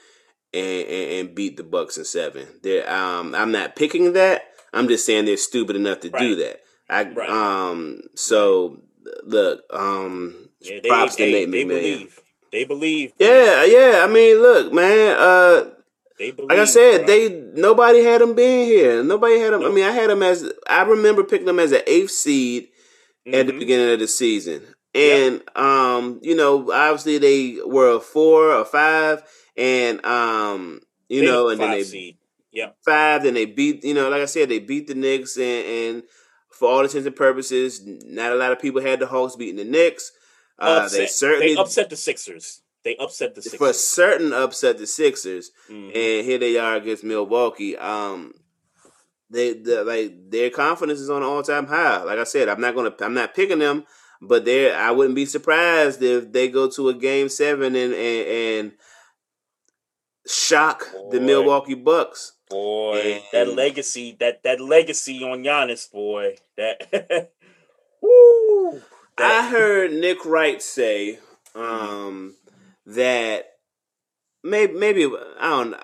and and, and beat the Bucks in seven. They're um, I'm not picking that. I'm just saying they're stupid enough to do that. I Right. um so look um Yeah, they, props to they, Nate they believe. They believe. Yeah, yeah. I mean, look, man. Uh, They believe. like I said, they nobody had them being here. Nobody had him. I mean, I had them as I remember picking them as an eighth seed at the Mhm. beginning of the season, and um, you know, obviously they were a four or five, and um, you They know, and then they seed. Yeah. five. Then they beat, you know, like I said, they beat the Knicks, and, and for all intents and purposes, not a lot of people had the Hawks beating the Knicks. Uh, they certainly they upset the Sixers. They upset the Sixers. for certain upset the Sixers, Mhm. and here they are against Milwaukee. Um, they the, like their confidence is on an all time high. Like I said, I'm not gonna I'm not picking them, but they I wouldn't be surprised if they go to a game seven and and, and shock the Milwaukee Bucks. boy, that legacy, that that legacy on Giannis, boy. That woo. I heard Nick Wright say um, that maybe maybe I don't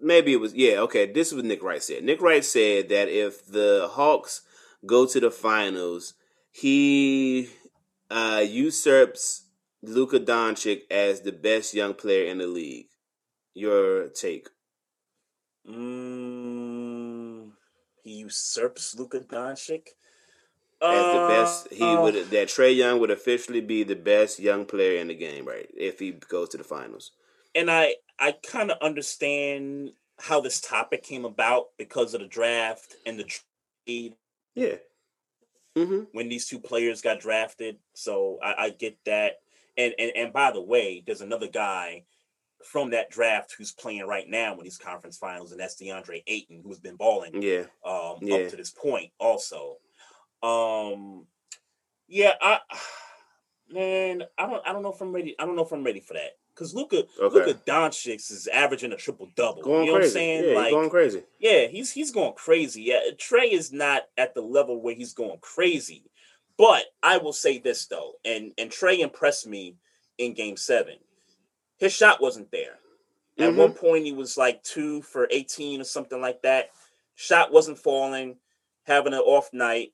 maybe it was yeah okay this is what Nick Wright said. Nick Wright said that if the Hawks go to the finals, he uh, usurps Luka Doncic as the best young player in the league. Your take? Mm, he usurps Luka Doncic As the Uh, best, he uh, would that Trae Young would officially be the best young player in the game, right? If he goes to the finals. and I I kind of understand how this topic came about because of the draft and the trade Yeah. Mm-hmm. when these two players got drafted. So I, I get that. And, and and by the way, there's another guy from that draft who's playing right now in these conference finals, and that's DeAndre Ayton, who's been balling Yeah. um, Yeah. up to this point. Also, um, yeah, I man, I don't I don't know if I'm ready. I don't know if I'm ready for that because Luka Okay. Luka Doncic is averaging a triple double. Going you know crazy. what I'm saying? Yeah, like, he's going crazy. yeah, he's he's going crazy. Yeah, Trae is not at the level where he's going crazy. But I will say this though, and and Trae impressed me in Game Seven. His shot wasn't there. At Mhm. one point, he was like two for eighteen or something like that. Shot wasn't falling, having an off night,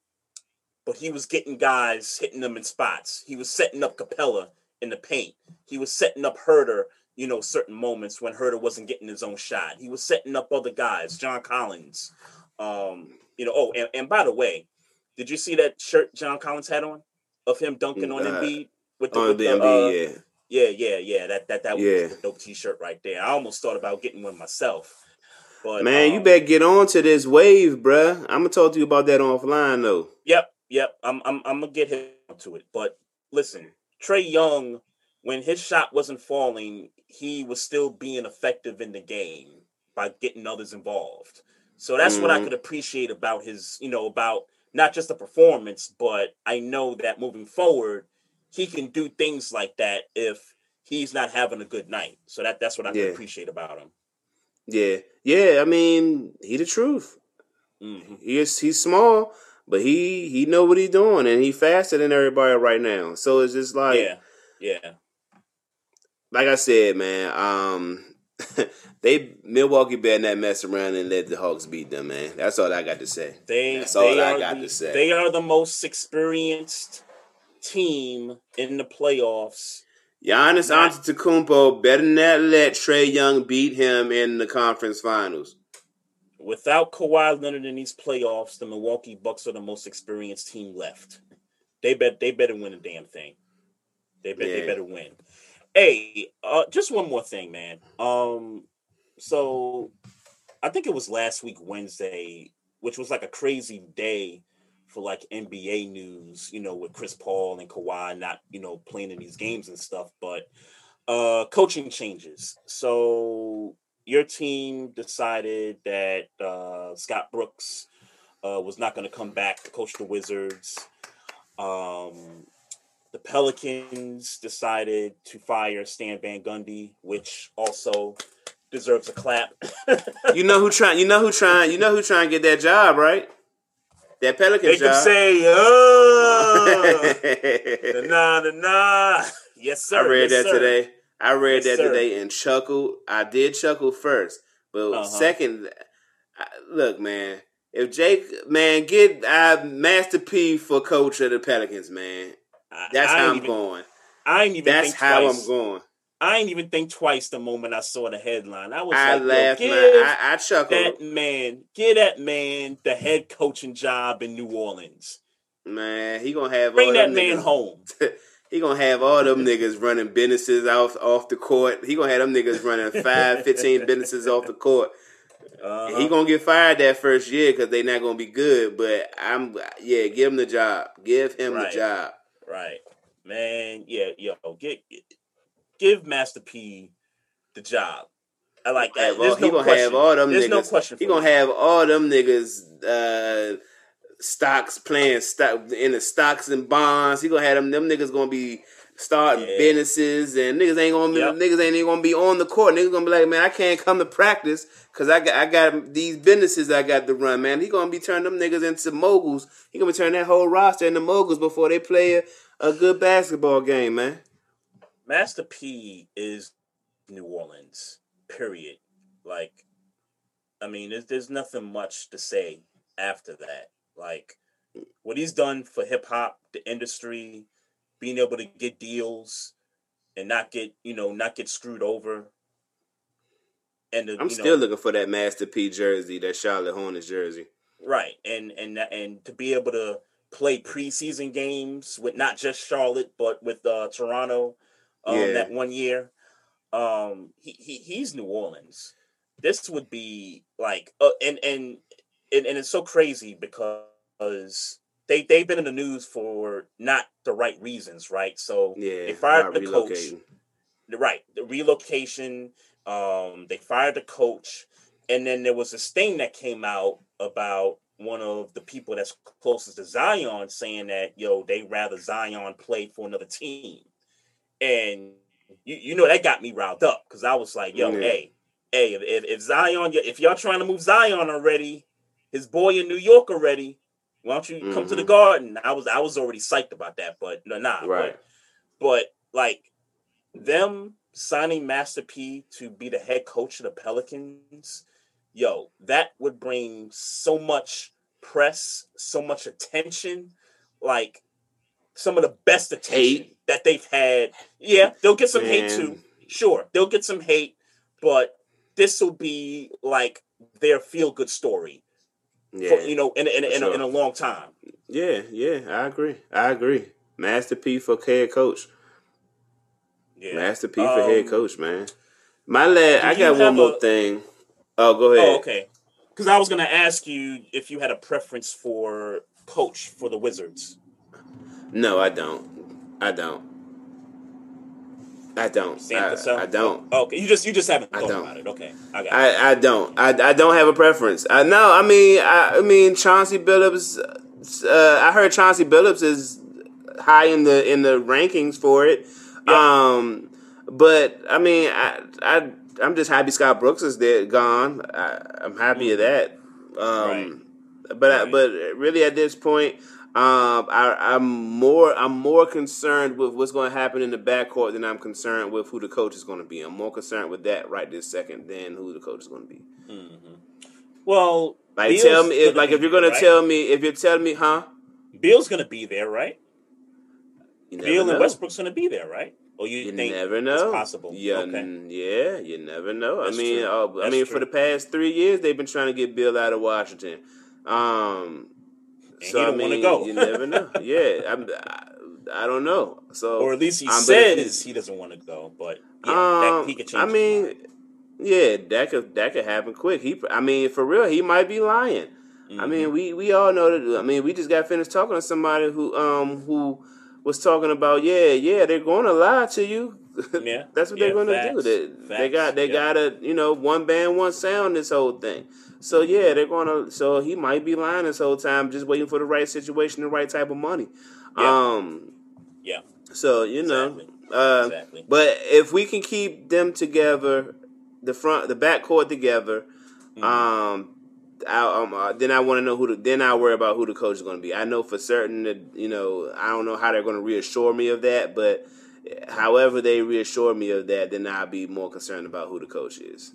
but he was getting guys hitting them in spots. He was setting up Capela in the paint. He was setting up Huerter, you know, certain moments when Huerter wasn't getting his own shot. He was setting up other guys, John Collins. Um, you know, oh, and, and by the way, did you see that shirt John Collins had on of him dunking on Uh, Embiid with the, On with the the, MB, uh, yeah. yeah, yeah, yeah. That that that was a dope T-shirt right there. I almost thought about getting one myself, but Man, you um, better get on to this wave, bruh. I'm gonna talk to you about that offline though. Yep, yep. I'm I'm I'm gonna get him to it. But listen, Trae Young, when his shot wasn't falling, he was still being effective in the game by getting others involved. So that's what I Mhm. could appreciate about his, you know, about not just the performance, but I know that moving forward, he can do things like that if he's not having a good night. So that that's what I Yeah. can appreciate about him. Yeah, yeah. I mean, he the truth. hmm He is he's small, but he he know what he's doing, and he faster than everybody right now. So it's just like, yeah, yeah. like I said, man. Um, they Milwaukee better not mess around and let the Hawks beat them, man. That's all I got to say. They That's all they I got the, to say. They are the most experienced team in the playoffs. Giannis Antetokounmpo better not let Trae Young beat him in the conference finals. Without Kawhi Leonard in these playoffs, the Milwaukee Bucks are the most experienced team left. They bet they better win a damn thing. They bet they better win. Hey, uh, just one more thing, man. Um, so I think it was last week Wednesday, which was like a crazy day for like NBA news, you know, with Chris Paul and Kawhi not, you know, playing in these games and stuff. But uh coaching changes. So your team decided that uh Scott Brooks uh was not going to come back to coach the Wizards. Um the Pelicans decided to fire Stan Van Gundy, which also deserves a clap. You know who trying? You know who trying? You know who trying to get that job, right? That Pelican they job. can say, oh, nah, nah, nah. Yes, sir. I read yes, that sir. today. I read Yes, that sir. today and chuckled. I did chuckle first, but Uh-huh. second, I, look, man. If Jake, man, get uh, Master P for coach of the Pelicans, man. That's I how I'm even, going. I ain't even That's think how twice. I'm going. I ain't even think twice the moment I saw the headline. I was I like, laughed, give. I, I chuckled, that man, give that man the head coaching job in New Orleans. man. He gonna have Bring all that man home. He gonna have all them niggas running businesses off off the court. He gonna have them niggas running five, 15 businesses off the court. Uh-huh. He gonna get fired that first year because they not gonna be good. But I'm yeah, give him the job. Give him Right. the job. Right, man. Yeah, yo, get give Master P the job. I like that. All- There's he no gonna question. have all them There's niggas. no question. He gonna me. have all them niggas uh, stocks playing stock in the stocks and bonds. He gonna have them. Them niggas gonna be starting Yeah. businesses, and niggas ain't gonna be Yep. niggas ain't even gonna be on the court. Niggas gonna be like, man, I can't come to practice because I got I got these businesses I got to run. Man, he gonna be turning them niggas into moguls. He gonna be turning that whole roster into moguls before they play a, a good basketball game, man. Master P is New Orleans. Period. Like, I mean, there's there's nothing much to say after that. Like, what he's done for hip hop, the industry, being able to get deals and not get you know not get screwed over. And the, I'm still know, looking for that Master P jersey, that Charlotte Hornets jersey. Right, and and and to be able to play preseason games with not just Charlotte but with uh, Toronto um, Yeah. that one year, um, he, he he's New Orleans. This would be like, uh, and, and and and it's so crazy because they they've been in the news for not the right reasons, right? So Yeah, they fired the coach right the relocation um they fired the coach and then there was this thing that came out about one of the people that's closest to zion saying that yo they rather zion play for another team and you, you know that got me riled up because i was like yo Yeah. hey hey if, if, if zion if y'all trying to move zion already his boy in new york already why don't you come to the Mhm. garden i was i was already psyched about that but no nah Right. but, but like them signing Master P to be the head coach of the Pelicans, yo, that would bring so much press, so much attention, like some of the best attention Hate. that they've had. Yeah, they'll get some hate too. Sure, they'll get some hate, but this will be like their feel good story, Yeah. for, you know, in, in, for in, a, in a long time. Yeah, yeah, I agree. I agree. Master P for head coach. Yeah. Master P for head Um, coach, man. My lad, I got one more a- thing. Oh, go ahead. Oh, okay. Because I was going to ask you if you had a preference for coach for the Wizards. No, I don't. I don't. I don't. I? I don't. Oh, okay, you just you just haven't I thought don't. about it. Okay, I got. I, I don't. I, I don't have a preference. I no. I mean, I, I mean Chauncey Billups. Uh, I heard Chauncey Billups is high in the in the rankings for it. Um, but I mean, I I I'm just happy Scott Brooks is there gone. I, I'm happy of that. Um, But I, but really at this point, um, I, I'm more I'm more concerned with what's going to happen in the backcourt than I'm concerned with who the coach is going to be. I'm more concerned with that right this second than who the coach is going to be. well, Like Beal's tell me if like if you're going to tell me if you're telling me, huh? Beal's going to be there, right? Bill know. and Westbrook's going to be there, right? Or you, You think never know. it's possible? Yeah, Okay. n- yeah, you never know. That's I mean, uh, I mean, true. for the past three years, they've been trying to get Beal out of Washington. Um, And so he I don't wanna mean, go. you never know. Yeah, I'm, I, I don't know. So, Or at least he if says he doesn't want to go, but yeah, um, that, he could change. I mean, yeah, that could that could happen quick. He, I mean, for real, he might be lying. I Mm-hmm. mean, we we all know that. I mean, we just got finished talking to somebody who um who was talking about yeah yeah they're going to lie to you. Yeah, that's what yeah, they're going to do. facts, They, they got they yeah. got a you know one band one sound this whole thing. So yeah, they're going to. So he might be lying this whole time, just waiting for the right situation, the right type of money. Yeah. Um. yeah, So you know, Exactly. uh, Exactly. but if we can keep them together, the front, the back court together, Mm-hmm. um, I, um, uh, then I want to know who. The, then I worry about who the coach is going to be. I know for certain that you know I don't know how they're going to reassure me of that, but however they reassure me of that, then I'll be more concerned about who the coach is.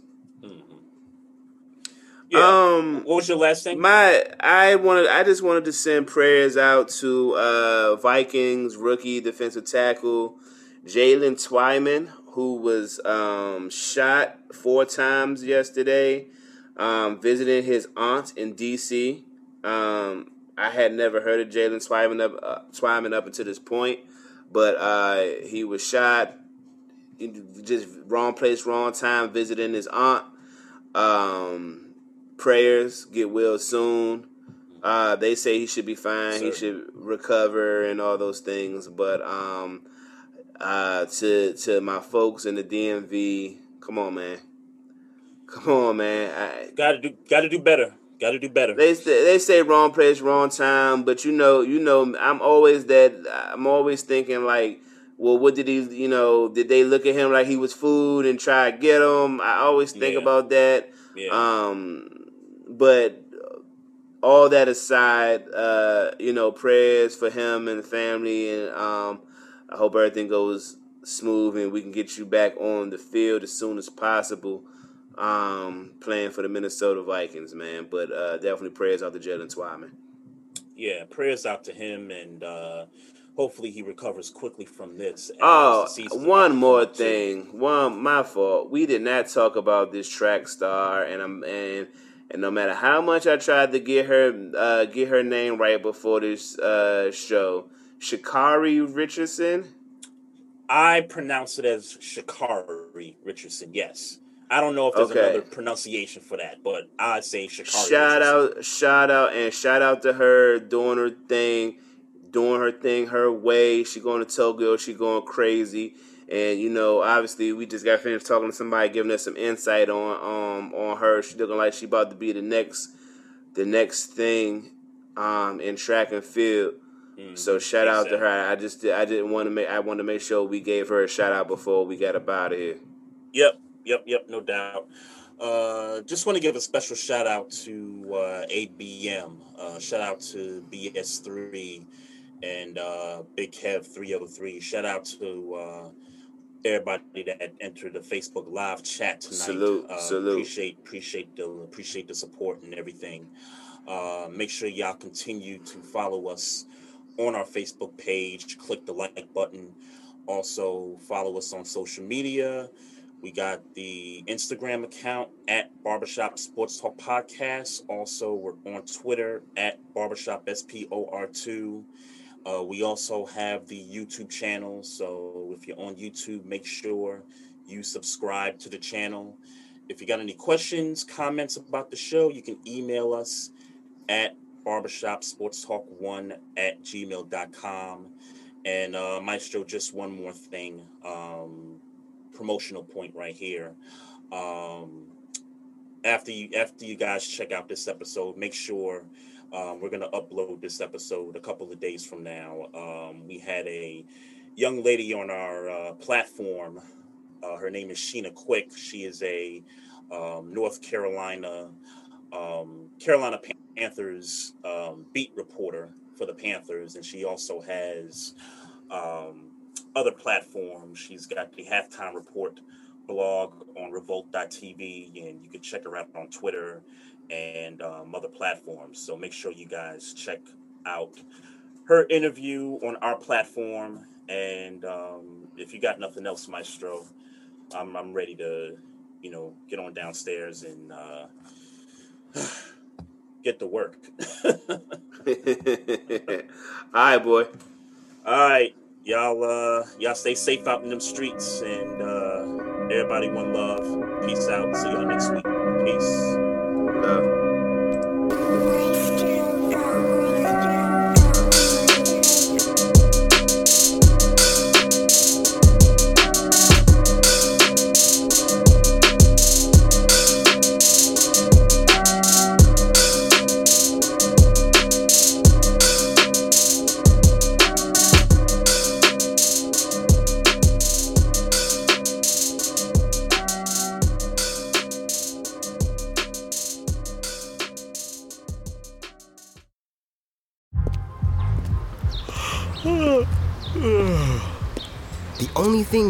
Yeah. Um, what was your last thing? my I wanted I just wanted to send prayers out to uh, Vikings rookie defensive tackle Jaylen Twyman, who was um, shot four times yesterday, um, visiting his aunt in D.C. Um, I had never heard of Jaylen Twyman up uh, Twyman up until this point, but uh, he was shot. in Just wrong place, wrong time, visiting his aunt. Um, prayers. Get well soon. Uh, they say he should be fine. He should recover and all those things. But um, uh, to to my folks in the DMV, come on, man. Come on, man. I, gotta do gotta do better. Got to do better. They they say wrong place, wrong time, but you know, you know, I'm always that. I'm always thinking like, well, what did he? You know, did they look at him like he was food and try to get him? I always think Yeah. about that. Yeah. Um, but all that aside, uh, you know, prayers for him and the family, and um, I hope everything goes smooth and we can get you back on the field as soon as possible. Um, playing for the Minnesota Vikings, man. But uh, definitely prayers out to Jaylen Twyman. yeah, prayers out to him, and uh, hopefully he recovers quickly from this. Oh, one more up, too. thing. One, my fault. We did not talk about this track star, and I'm and and no matter how much I tried to get her uh, get her name right before this uh, show, Sha'Carri Richardson. I pronounce it as Sha'Carri Richardson. Yes, I don't know if there's Okay. another pronunciation for that, but I say Sha'Carri. shout Richardson. out, shout out, and shout out to her doing her thing, doing her thing her way. She going to Tokyo. She going crazy. And you know, obviously, we just got finished talking to somebody, giving us some insight on um on her. She looking like she about to be the next, the next thing, um in track and field. Mm-hmm. So shout out to her. I just I didn't want to make I wanted to make sure we gave her a shout out before we got up out of here. Yep, yep, yep, no doubt. Uh, just want to give a special shout out to uh, ABM. Uh, shout out to BS3 and uh, Big Kev 303. Shout out to uh, everybody that entered the Facebook Live chat tonight. Salute, uh, salute. Appreciate, appreciate the appreciate the support and everything. Uh, make sure y'all continue to follow us on our Facebook page. Click the like button. Also, follow us on social media. We got the Instagram account at Barbershop Sports Talk Podcast. Also, we're on Twitter at Barbershop SPOR2. Uh, we also have the YouTube channel. So if you're on YouTube, make sure you subscribe to the channel. If you got any questions, comments about the show, you can email us at barbershopsportstalk1 at gmail.com. And uh, Maestro, just one more thing. Um, promotional point right here. Um, after you after you guys check out this episode, make sure um, we're gonna upload this episode a couple of days from now. Um, we had a young lady on our uh, platform. Uh, her name is Sheena Quick. She is a um, North Carolina um, Carolina Panthers um, beat reporter for the Panthers, and she also has um, other platforms. She's got the halftime report blog on revolt.tv, and you can check her out on Twitter and um, other platforms. So make sure you guys check out her interview on our platform. And um, if you got nothing else, Maestro, I'm, I'm ready to, you know, get on downstairs and uh, get to work. All right, boy. All right, y'all. Uh, y'all stay safe out in them streets, and uh, everybody one love. Peace out. See y'all next week. Peace.